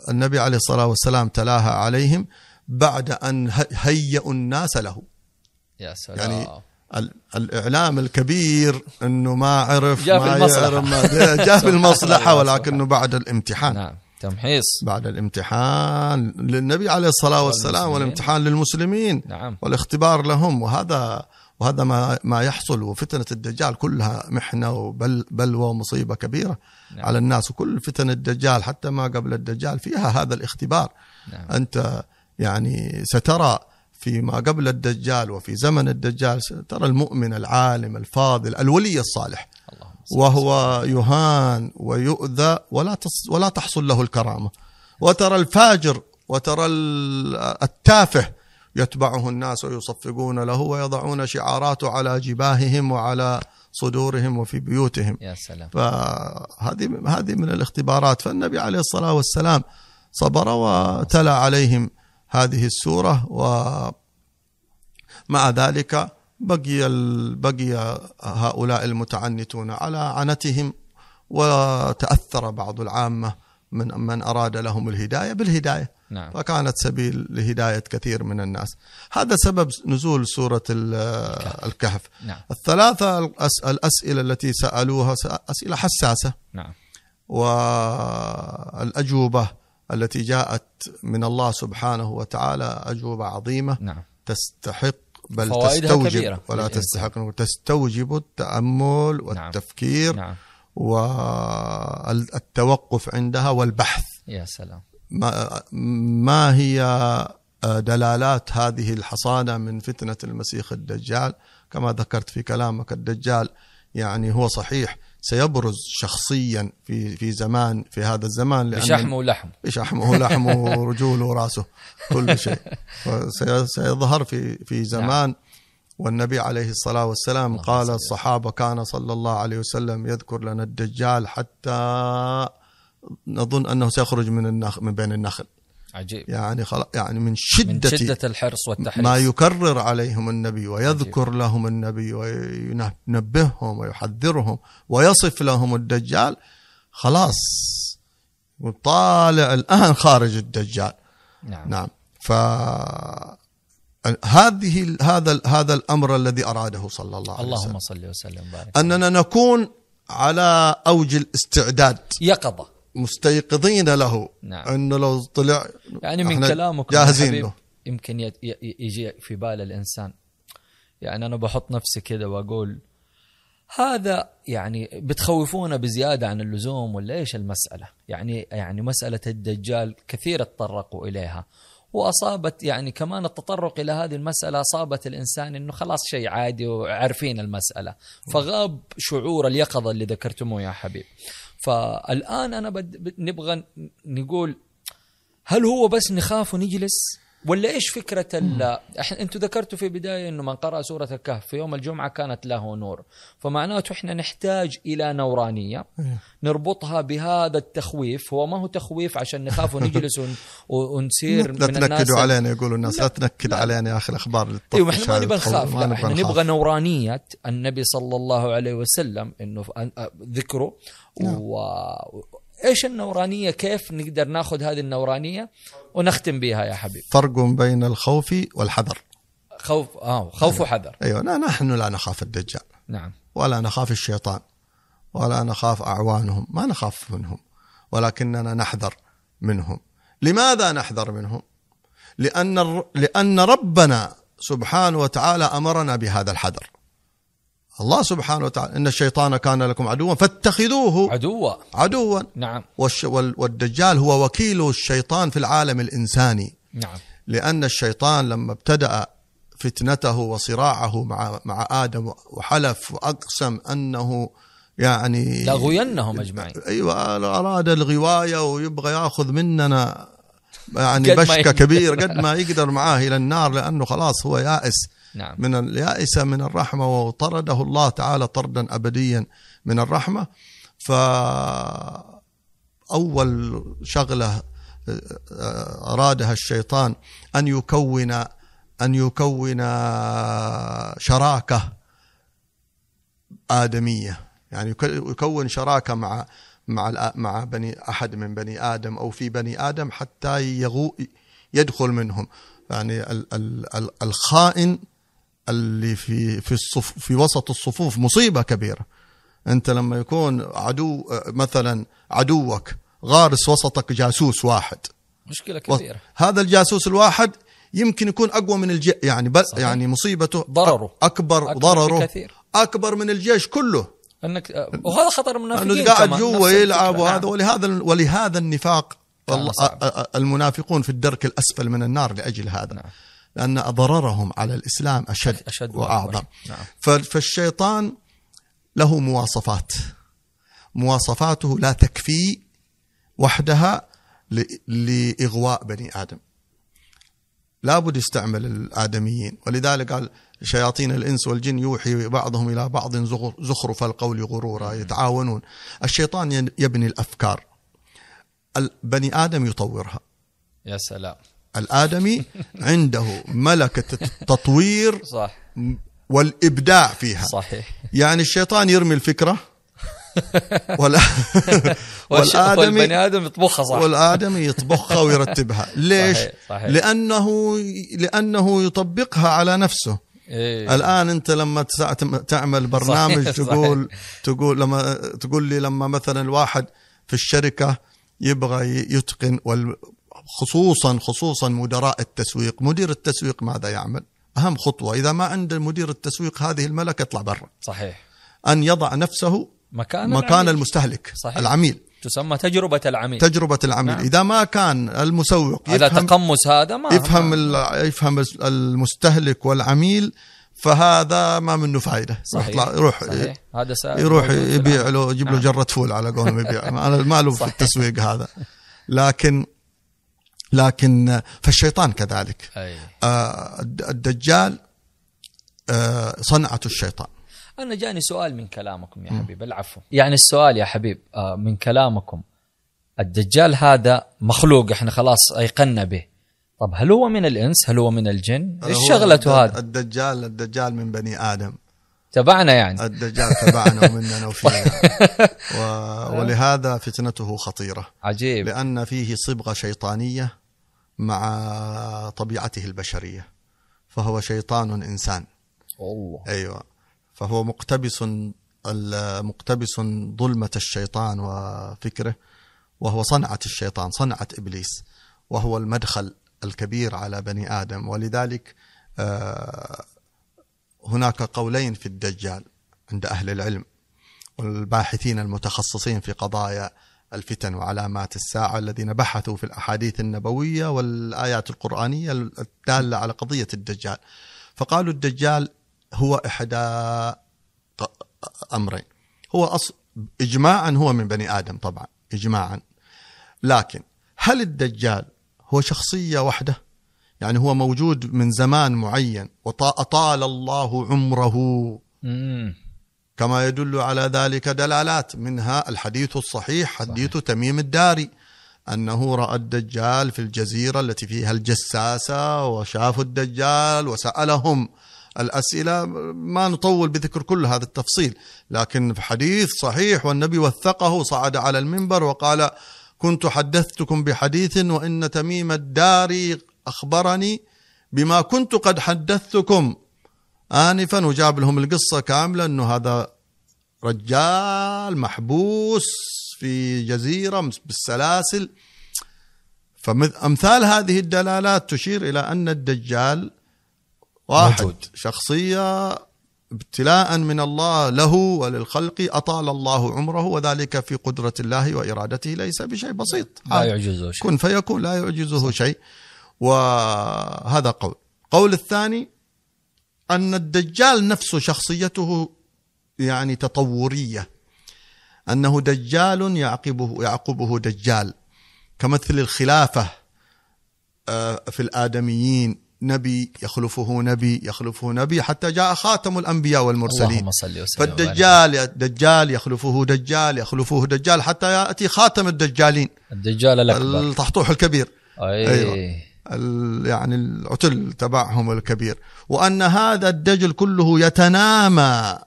Speaker 1: والنبي عليه الصلاة والسلام تلاها عليهم بعد أن هيئوا الناس له.
Speaker 2: يا سلام.
Speaker 1: يعني ال- الإعلام الكبير أنه ما عرف
Speaker 2: جاء
Speaker 1: ما. يعرف ما جاء في (laughs)
Speaker 2: الله،
Speaker 1: ولكنه بعد الامتحان
Speaker 2: نعم تمحيص
Speaker 1: بعد الامتحان للنبي عليه الصلاة والسلام. والامتحان للمسلمين
Speaker 2: نعم
Speaker 1: والاختبار لهم وهذا وهذا ما ما يحصل وفتنة الدجال كلها محنة وبلوى ومصيبة كبيرة
Speaker 2: نعم.
Speaker 1: على الناس وكل فتن الدجال حتى ما قبل الدجال فيها هذا الاختبار
Speaker 2: نعم
Speaker 1: أنت يعني سترى فيما قبل الدجال وفي زمن الدجال سترى المؤمن العالم الفاضل الولي الصالح وهو يهان ويؤذى ولا ولا تحصل له الكرامة. وترى الفاجر وترى ال- التافه يتبعه الناس ويصفقون له ويضعون شعاراته على جباههم وعلى صدورهم وفي بيوتهم.
Speaker 2: يا سلام.
Speaker 1: فهذه هذه من الاختبارات. فالنبي عليه الصلاة والسلام صبر وتلا عليهم هذه السورة ومع ذلك بقي بقي هؤلاء المتعنتون على عنتهم وتأثر بعض العامة من من أراد لهم الهداية بالهداية.
Speaker 2: نعم.
Speaker 1: فكانت سبيل لهداية كثير من الناس. هذا سبب نزول سورة ال- الكهف.
Speaker 2: نعم.
Speaker 1: الثلاثة الأس- الأسئلة التي سألوها س- أسئلة حساسة.
Speaker 2: نعم.
Speaker 1: والأجوبة التي جاءت من الله سبحانه وتعالى أجوبة عظيمة.
Speaker 2: نعم.
Speaker 1: تستحق بل تستوجب
Speaker 2: كبيرة.
Speaker 1: ولا. تستحق تستوجب التأمل والتفكير
Speaker 2: نعم.
Speaker 1: والتوقف عندها والبحث.
Speaker 2: يا سلام.
Speaker 1: ما, ما هي دلالات هذه الحصانة من فتنة المسيح الدجال؟ كما ذكرت في كلامك الدجال يعني هو صحيح سيبرز شخصيا في في زمان في هذا الزمان لأن
Speaker 2: بشحمه ولحم
Speaker 1: بشحمه ولحمه ورجوله وراسه كل شيء. (laughs) سيظهر في في زمان. والنبي عليه الصلاة والسلام قال
Speaker 2: وسلم.
Speaker 1: الصحابة كان صلى الله عليه وسلم يذكر لنا الدجال حتى نظن أنه سيخرج من النخل من بين النخل.
Speaker 2: عجيب.
Speaker 1: يعني خلاص يعني من
Speaker 2: من
Speaker 1: شدة,
Speaker 2: شدة الحرص والتحريص.
Speaker 1: ما يكرر عليهم النبي ويذكر لهم النبي وينبههم ويحذرهم ويصف لهم الدجال. خلاص طالع الآن خارج الدجال.
Speaker 2: نعم.
Speaker 1: نعم. ف هذه هذا هذا الأمر الذي أراده صلى الله عليه وسلم.
Speaker 2: اللهم صل وسلم وبارك
Speaker 1: أننا نكون على أوج الاستعداد.
Speaker 2: يقظة.
Speaker 1: مستيقظين له.
Speaker 2: نعم.
Speaker 1: إنه لو طلع
Speaker 2: يعني من كلامك
Speaker 1: جاهزين له.
Speaker 2: يمكن يجي في بال الإنسان. يعني أنا بحط نفسي كده وأقول هذا يعني بتخوفونا بزيادة عن اللزوم ولا إيش المسألة؟ يعني يعني مسألة الدجال كثير تطرقوا إليها. وأصابت يعني كمان التطرق إلى هذه المسألة أصابت الإنسان إنه خلاص شيء عادي وعارفين المسألة. فغاب شعور اليقظة اللي ذكرتموه يا حبيب. فالآن أنا بد... نبغى نقول هل هو بس نخاف ونجلس؟ ولا إيش فكرة ال إحنا أنتم ذكرتوا في بدايه إنه من قرأ سورة الكهف في يوم الجمعة كانت له نور فمعناته إحنا نحتاج إلى
Speaker 1: نورانية.
Speaker 2: نربطها بهذا التخويف هو ما هو تخويف عشان نخاف (laughs) ونجلس ون- ونصير
Speaker 1: لا
Speaker 2: من الناس
Speaker 1: تنكدوا علينا يقولوا الناس لا
Speaker 2: لا،
Speaker 1: تنكد. علينا يا أخي الأخبار اللي
Speaker 2: إيوه
Speaker 1: إحنا
Speaker 2: ما نبغى. نخاف لا
Speaker 1: إحنا.
Speaker 2: نبغى نورانية النبي صلى الله عليه وسلم إنه ذكره
Speaker 1: نعم.
Speaker 2: و... إيش النورانية كيف نقدر ناخذ هذه النورانية ونختم بها يا حبيب
Speaker 1: فرق بين الخوف والحذر.
Speaker 2: خوف آه خوف وحذر.
Speaker 1: أيوه لا نحن لا نخاف الدجال.
Speaker 2: نعم.
Speaker 1: ولا نخاف الشيطان. ولا نخاف أعوانهم. ما نخاف منهم. ولكننا نحذر منهم. لماذا نحذر منهم؟ لأن لأن ربنا سبحانه وتعالى أمرنا بهذا الحذر. الله سبحانه وتعالى إن الشيطان كان لكم عدوا فاتخذوه
Speaker 2: عدوة
Speaker 1: عدوا.
Speaker 2: نعم.
Speaker 1: والش- وال- والدجال هو وكيل الشيطان في العالم الإنساني.
Speaker 2: نعم.
Speaker 1: لأن الشيطان لما ابتدأ فتنته وصراعه مع مع آدم وحلف وأقسم أنه يعني
Speaker 2: لأغوينهم أجمعين.
Speaker 1: أيوة أراد الغواية ويبغى يأخذ مننا يعني بشكة. كبير قد ما يقدر معاه إلى النار لأنه خلاص هو يائس.
Speaker 2: نعم.
Speaker 1: من اليائس من الرحمة وطرده الله تعالى طردا أبديا من الرحمة. فأول شغلة آه، أرادها الشيطان أن يكون أن يكون شراكة آدمية. يعني يك- يكون شراكة مع مع مع بني أحد من بني آدم أو في بني آدم حتى يغو يدخل منهم. يعني ال- ال- ال- الخائن اللي في في الصف في وسط الصفوف مصيبة كبيرة أنت لما يكون عدو مثلا عدوك غارس وسطك جاسوس واحد
Speaker 2: مشكلة كبيرة
Speaker 1: هذا الجاسوس الواحد يمكن يكون أقوى من الجيش يعني بس
Speaker 2: صحيح.
Speaker 1: يعني مصيبته
Speaker 2: ضرره.
Speaker 1: أكبر,
Speaker 2: أكبر
Speaker 1: ضرره
Speaker 2: بكثير.
Speaker 1: أكبر من الجيش كله
Speaker 2: أنك وهذا خطر المنافقين
Speaker 1: انه قاعد جوا يلعب
Speaker 2: الفكرة.
Speaker 1: وهذا
Speaker 2: نعم.
Speaker 1: ولهذا ولهذا النفاق والله-. أ- أ- المنافقون في الدرك الأسفل من النار لأجل هذا
Speaker 2: نعم.
Speaker 1: لأن ضررهم على الإسلام أشد,
Speaker 2: أشد
Speaker 1: وأعظم.
Speaker 2: وأكبر. نعم.
Speaker 1: فالشيطان له مواصفات. مواصفاته لا تكفي وحدها ل- لإغواء بني آدم. لابد يستعمل الآدميين. ولذلك قال شياطين الإنس والجن يوحي بعضهم إلى بعض زخرف القول غرورا يتعاونون. الشيطان يبني الأفكار. ال- بني آدم يطورها.
Speaker 2: يا سلام.
Speaker 1: الآدمي عنده ملكة التطوير
Speaker 2: صح.
Speaker 1: والإبداع فيها.
Speaker 2: صحيح.
Speaker 1: يعني الشيطان يرمي الفكرة. (laughs) ولا والادمي
Speaker 2: والبني آدم يطبخها صح.
Speaker 1: والآدمي يطبخها ويرتبها. (laughs) ليش؟
Speaker 2: صحيح، صحيح.
Speaker 1: لأنه لأنه يطبقها على نفسه.
Speaker 2: إيه.
Speaker 1: الآن أنت لما تعمل برنامج
Speaker 2: صحيح،
Speaker 1: تقول تقول لما تقول لي لما مثلا الواحد في الشركة يبغى يتقن وال- خصوصا خصوصا مدراء التسويق مدير التسويق ماذا يعمل أهم خطوة إذا ما عند مدير التسويق هذه الملكة اطلع برا
Speaker 2: صحيح
Speaker 1: أن يضع نفسه
Speaker 2: مكان
Speaker 1: مكان
Speaker 2: العميل.
Speaker 1: المستهلك
Speaker 2: صحيح.
Speaker 1: العميل
Speaker 2: تسمى تجربة العميل
Speaker 1: تجربة العميل
Speaker 2: نعم.
Speaker 1: إذا ما كان المسوق
Speaker 2: على
Speaker 1: يفهم
Speaker 2: تقمص هذا ما
Speaker 1: يفهم
Speaker 2: ما-
Speaker 1: يفهم المستهلك والعميل فهذا ما منه فائده
Speaker 2: صحيح
Speaker 1: يطلع يروح
Speaker 2: صحيح هذا.
Speaker 1: يروح يبيع. له يجيب له
Speaker 2: نعم.
Speaker 1: جرة فول على قولهم يبيع (laughs) ما له في. التسويق هذا لكن لكن فالشيطان كذلك.
Speaker 2: أي.
Speaker 1: آه، الد- الدجال آه، صنعة الشيطان.
Speaker 2: أنا جاني سؤال من كلامكم يا حبيب العفو. يعني السؤال يا حبيب آه، من كلامكم الدجال هذا مخلوق إحنا خلاص أيقنا به. طب هل هو من الإنس؟ هل هو من الجن؟
Speaker 1: إيش
Speaker 2: شغلته هذا؟
Speaker 1: الدجال الدجال من بني آدم.
Speaker 2: تبعنا يعني.
Speaker 1: الدجال تبعنا ومننا (laughs) وفينا. و- ولهذا فتنته خطيرة.
Speaker 2: عجيب.
Speaker 1: لأن فيه صبغة شيطانية مع طبيعته البشرية. فهو شيطان إنسان.
Speaker 2: والله.
Speaker 1: أيوة. فهو مقتبس ال- مقتبس ظلمة الشيطان وفكره وهو صنعة الشيطان صنعة إبليس وهو المدخل الكبير على بني آدم. ولذلك آه، هناك قولين في الدجال عند أهل العلم والباحثين المتخصصين في قضايا الفتن وعلامات الساعة الذين بحثوا في الأحاديث النبوية والآيات القرآنية الدالة على قضية الدجال. فقالوا الدجال هو إحدى أمرين. هو أص... إجماعا هو من بني آدم طبعا إجماعا. لكن هل الدجال هو شخصية واحدة؟ يعني هو موجود من زمان معين وأطال الله عمره
Speaker 2: مم.
Speaker 1: كما يدل على ذلك دلالات منها الحديث الصحيح حديث صحيح. تميم الداري أنه رأى الدجال في الجزيرة التي فيها الجساسة وشافوا الدجال وسألهم الأسئلة ما نطول بذكر كل هذا التفصيل لكن في حديث صحيح والنبي وثقه صعد على المنبر وقال كنت حدثتكم بحديث وإن تميم الداري أخبرني بما كنت قد حدثتكم. آنفا وجاب لهم القصة كاملة أنه هذا رجال محبوس في جزيرة بالسلاسل. فأمثال هذه الدلالات تشير إلى أن الدجال واحد موجود. شخصية ابتلاء من الله له وللخلق أطال الله عمره وذلك في قدرة الله وإرادته ليس بشيء بسيط.
Speaker 2: لا يعجزه شيء.
Speaker 1: كن فيكون لا يعجزه شيء. وهذا قول. قول الثاني أن الدجال نفسه شخصيته يعني تطورية. أنه دجال يعقبه يعقبه دجال. كمثل الخلافة آه، في الآدميين. نبي يخلفه نبي يخلفه نبي حتى جاء خاتم الأنبياء والمرسلين.
Speaker 2: اللهم صل وسلم.
Speaker 1: فالدجال دجال يخلفه دجال يخلفه دجال حتى يأتي خاتم الدجالين.
Speaker 2: الدجال الأكبر.
Speaker 1: الطحطوح الكبير.
Speaker 2: أي.
Speaker 1: أيوة. يعني العتل تبعهم الكبير. وأن هذا الدجل كله يتنامى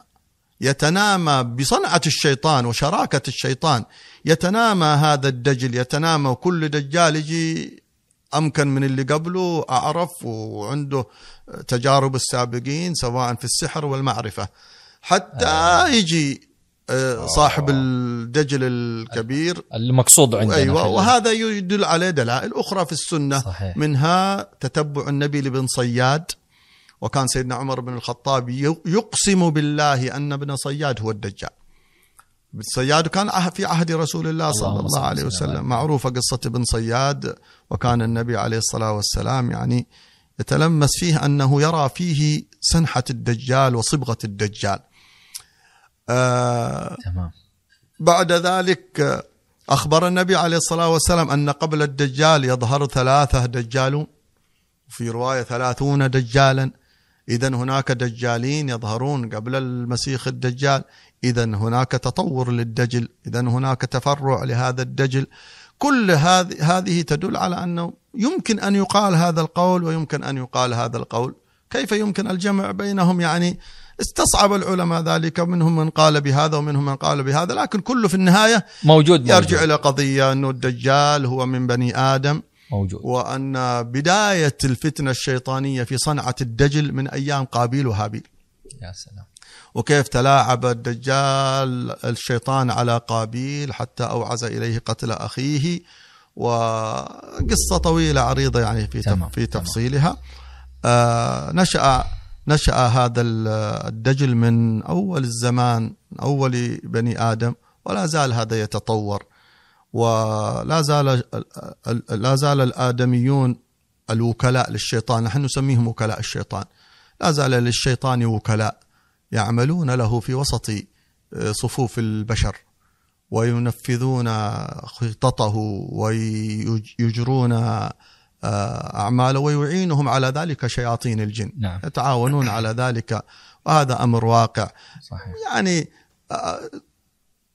Speaker 1: يتنامى بصنعة الشيطان وشراكة الشيطان. يتنامى هذا الدجل يتنامى وكل دجال يجي أمكن من اللي قبله أعرف وعنده تجارب السابقين سواء في السحر والمعرفة. حتى آه. يجي صاحب الدجل الكبير.
Speaker 2: المقصود عندنا
Speaker 1: أيوه وهذا يدل عليه دلائل أخرى في السنة صحيح. منها تتبع النبي لابن صياد وكان سيدنا عمر بن الخطاب يقسم بالله أن ابن صياد هو الدجال. صياد كان في عهد رسول الله صلى الله عليه وسلم. معروفة قصة ابن صياد وكان النبي عليه الصلاة والسلام يعني يتلمس فيه أنه يرى فيه سنحة الدجال وصبغة الدجال. آه تمام. بعد ذلك أخبر النبي عليه الصلاة والسلام أن قبل الدجال يظهر ثلاثة دجالون في رواية ثلاثون دجالا. إذا هناك دجالين يظهرون قبل المسيح الدجال. إذا هناك تطور للدجل. إذا هناك تفرع لهذا الدجل. كل هذه هذه تدل على أنه يمكن أن يقال هذا القول ويمكن أن يقال هذا القول. كيف يمكن الجمع بينهم؟ يعني استصعب العلماء ذلك منهم من قال بهذا ومنهم من قال بهذا لكن كله في النهاية
Speaker 2: موجود, موجود.
Speaker 1: يرجع إلى قضية أنه الدجال هو من بني آدم
Speaker 2: موجود
Speaker 1: وأن بداية الفتنة الشيطانية في صنعة الدجل من أيام قابيل وهابيل
Speaker 2: يا سلام
Speaker 1: وكيف تلاعب الدجال الشيطان على قابيل حتى أوعز إليه قتل أخيه وقصة طويلة عريضة يعني في تمام. في تفصيلها آه نشأ نشأ هذا الدجل من أول الزمان أول بني آدم ولا زال هذا يتطور. ولا زال لا زال الآدميون الوكلاء للشيطان نحن نسميهم وكلاء الشيطان. لا زال للشيطان وكلاء يعملون له في وسط آه، صفوف البشر وينفذون خططه ويجرون أعماله ويعينهم على ذلك شياطين الجن
Speaker 2: نعم.
Speaker 1: يتعاونون على ذلك وهذا أمر واقع
Speaker 2: صحيح.
Speaker 1: يعني آه،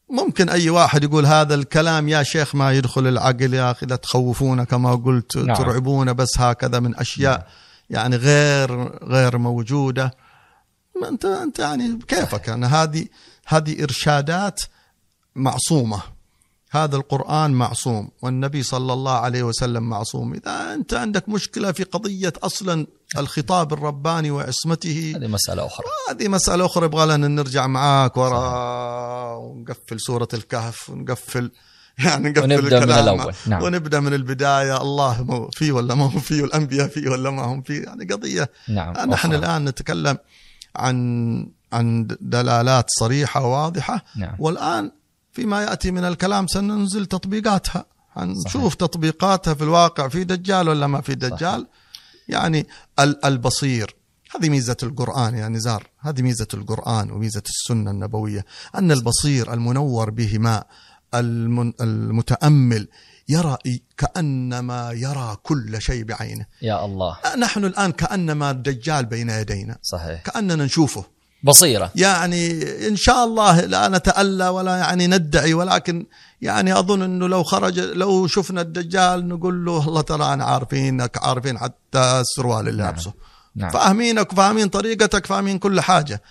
Speaker 1: ممكن أي واحد يقول هذا الكلام يا شيخ ما يدخل العقل يا أخي لا تخوفونا كما قلت نعم. ترعبونا بس هكذا من أشياء نعم. يعني غير غير موجودة أنت أنت يعني كيفك يعني هذه هذه إرشادات معصومة هذا القرآن معصوم والنبي صلى الله عليه وسلم معصوم. إذا أنت عندك مشكلة في قضية أصلا الخطاب الرباني وعصمته
Speaker 2: هذه مسألة أخرى.
Speaker 1: هذه مسألة أخرى. يبغى لنا نرجع معاك وراء ونقفل سورة الكهف ونقفل (laughs) يعني نقفل
Speaker 2: ونبدأ من الأول.
Speaker 1: نعم. ونبدأ من البداية. الله فيه ولا ما هو فيه والأنبياء فيه ولا ما هم فيه يعني قضية
Speaker 2: نعم.
Speaker 1: نحن الآن نتكلم عن عن دلالات صريحة واضحه
Speaker 2: نعم.
Speaker 1: والآن فيما يأتي من الكلام سننزل تطبيقاتها. نشوف تطبيقاتها في الواقع في دجال ولا ما في دجال. صحيح. يعني البصير. هذه ميزة القرآن يا نزار. هذه ميزة القرآن وميزة السنة النبوية. أن البصير المنور بهما المتأمل يرى كأنما يرى كل شيء بعينه.
Speaker 2: يا الله.
Speaker 1: نحن الآن كأنما الدجال بين يدينا.
Speaker 2: صحيح.
Speaker 1: كأننا نشوفه.
Speaker 2: بصيرة.
Speaker 1: يعني إن شاء الله لا نتألى ولا يعني ندعي ولكن يعني أظن أنه لو خرج لو شفنا الدجال نقول له الله ترى أنا عارفينك عارفين حتى السروال اللي لابسه
Speaker 2: نعم.
Speaker 1: فاهمينك فاهمين طريقتك فاهمين كل حاجة.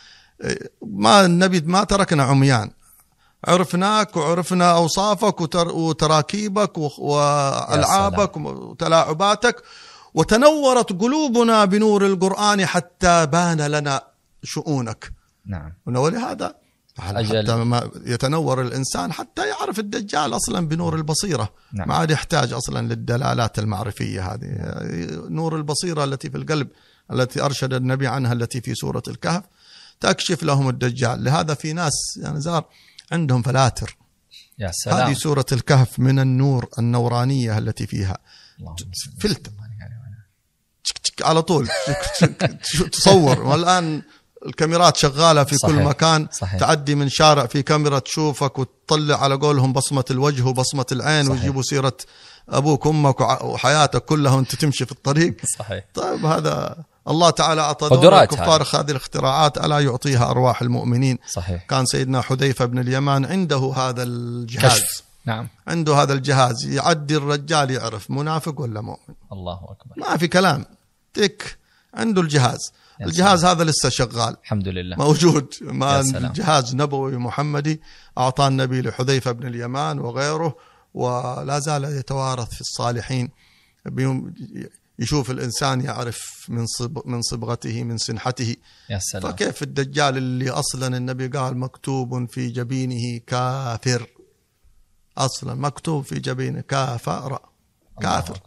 Speaker 1: ما النبي ما تركنا عميان. عرفناك وعرفنا أوصافك وتر وتراكيبك و- وألعابك وتلاعباتك وتنورت قلوبنا بنور القرآن حتى بان لنا شؤونك.
Speaker 2: نعم.
Speaker 1: ولهذا
Speaker 2: أجل.
Speaker 1: حتى ما يتنور الإنسان حتى يعرف الدجال أصلا بنور البصيرة.
Speaker 2: نعم.
Speaker 1: ما عاد يحتاج أصلا للدلالات المعرفية هذه. نور البصيرة التي في القلب التي أرشد النبي عنها التي في سورة الكهف تكشف لهم الدجال. لهذا في ناس يعني زار عندهم فلاتر.
Speaker 2: يا
Speaker 1: هذه
Speaker 2: سلام
Speaker 1: سورة الكهف من النور النورانية التي فيها. فلتر. على طول. تصور. والآن الكاميرات شغالة في
Speaker 2: صحيح.
Speaker 1: كل مكان.
Speaker 2: صحيح.
Speaker 1: تعدي من شارع في كاميرا تشوفك وتطلع على قولهم بصمة الوجه وبصمة العين
Speaker 2: صحيح.
Speaker 1: ويجيبوا سيرة أبوك وأمك وع- وحياتك كلها وأنت تمشي في الطريق.
Speaker 2: صحيح.
Speaker 1: طيب هذا الله تعالى
Speaker 2: قدرات
Speaker 1: الكفار هذه الاختراعات. ألا يعطيها أرواح المؤمنين؟
Speaker 2: صحيح.
Speaker 1: كان سيدنا حذيفة بن اليمان عنده هذا الجهاز.
Speaker 2: كشف. نعم.
Speaker 1: عنده هذا الجهاز. يعدي الرجال يعرف منافق ولا مؤمن.
Speaker 2: الله أكبر.
Speaker 1: ما في كلام. تك. عنده الجهاز. الجهاز هذا لسه شغال.
Speaker 2: الحمد لله.
Speaker 1: موجود. ما. الجهاز نبوي محمدي. أعطاه النبي لحذيفة بن اليمان وغيره ولا زال يتوارث في الصالحين. بيوم يشوف الإنسان يعرف من صب من صبغته من سنحته.
Speaker 2: يا سلام.
Speaker 1: فكيف الدجال اللي أصلا النبي قال مكتوب في جبينه كافر؟ أصلا مكتوب في جبينه كافر.
Speaker 2: الله
Speaker 1: كافر.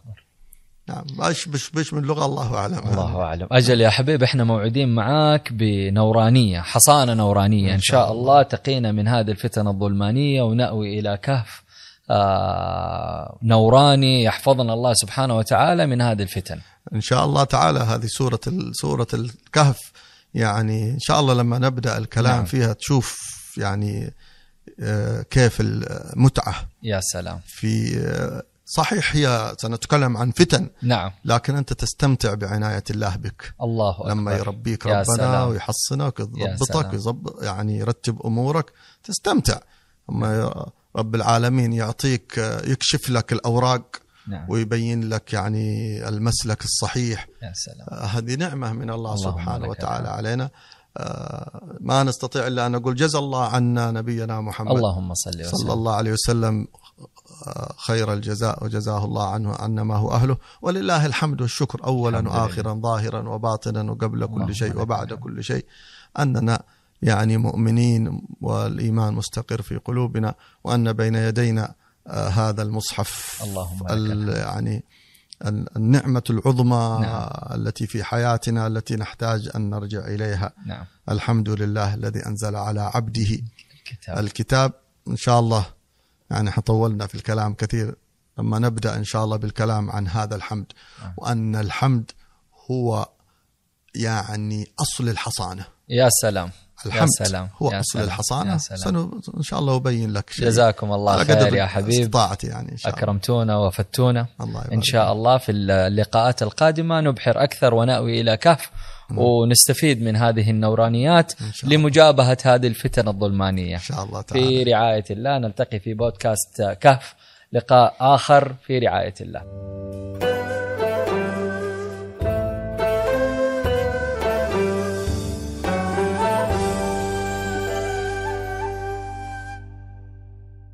Speaker 1: نعم باش بش بش من لغة الله أعلم.
Speaker 2: الله أعلم. أجل يا حبيب إحنا موعودين معاك بنورانية حصانة نورانية. إن شاء الله تقينا من هذه الفتن الظلمانية ونأوي إلى كهف آه نوراني يحفظنا الله سبحانه وتعالى من هذه الفتن.
Speaker 1: إن شاء الله تعالى هذه سورة سورة الكهف. يعني إن شاء الله لما نبدأ الكلام
Speaker 2: نعم.
Speaker 1: نعم. فيها تشوف يعني آه، كيف المتعة
Speaker 2: يا سلام.
Speaker 1: في آه، صحيح هي سنتكلم عن فتن
Speaker 2: نعم.
Speaker 1: لكن أنت تستمتع بعناية الله بك.
Speaker 2: الله أكبر.
Speaker 1: لما يربيك
Speaker 2: يا
Speaker 1: ربنا
Speaker 2: سلام.
Speaker 1: ويحصنك. ويضبطك ويظبط يعني يرتب أمورك تستمتع. أما رب العالمين يعطيك يكشف لك الأوراق
Speaker 2: نعم.
Speaker 1: ويبين لك يعني المسلك الصحيح.
Speaker 2: يا سلام.
Speaker 1: آه، هذه نعمة من الله سبحانه وتعالى
Speaker 2: الحمد.
Speaker 1: علينا. آه، ما نستطيع إلا أن نقول جزا الله عنا نبينا محمد
Speaker 2: اللهم صل
Speaker 1: صلى
Speaker 2: وسلم
Speaker 1: الله عليه وسلم. خير الجزاء وجزاه الله عنه عنا ما هو أهله. ولله الحمد والشكر أولا. وآخرا ظاهرا وباطنا وقبل كل شيء وبعد. كل شيء. أننا يعني مؤمنين والإيمان مستقر في قلوبنا وأن بين يدينا آه، هذا المصحف
Speaker 2: اللهم
Speaker 1: يعني ال- النعمة العظمى
Speaker 2: نعم.
Speaker 1: التي في حياتنا التي نحتاج أن نرجع إليها.
Speaker 2: نعم.
Speaker 1: الحمد لله الذي أنزل على عبده
Speaker 2: الكتاب.
Speaker 1: الكتاب. إن شاء الله يعني إحنا طولنا في الكلام كثير. لما نبدأ إن شاء الله بالكلام عن هذا الحمد. وأن الحمد هو يعني أصل الحصانة.
Speaker 2: يا سلام
Speaker 1: الحمد
Speaker 2: يا سلام
Speaker 1: هو
Speaker 2: يا
Speaker 1: أصل
Speaker 2: سلام.
Speaker 1: الحصانة.
Speaker 2: يا سلام.
Speaker 1: سنو إن شاء الله أبين لك شيء.
Speaker 2: جزاكم الله خير يا حبيب.
Speaker 1: استطاعتي يعني إن شاء الله.
Speaker 2: أكرمتونا وفتونا
Speaker 1: الله يبارك
Speaker 2: إن شاء الله في اللقاءات القادمة نبحر أكثر ونأوي إلى كهف. ونستفيد من هذه النورانيات. لمجابهة هذه الفتن الظلمانية.
Speaker 1: إن شاء الله تعالى.
Speaker 2: في رعاية الله نلتقي في بودكاست كهف لقاء آخر في رعاية الله.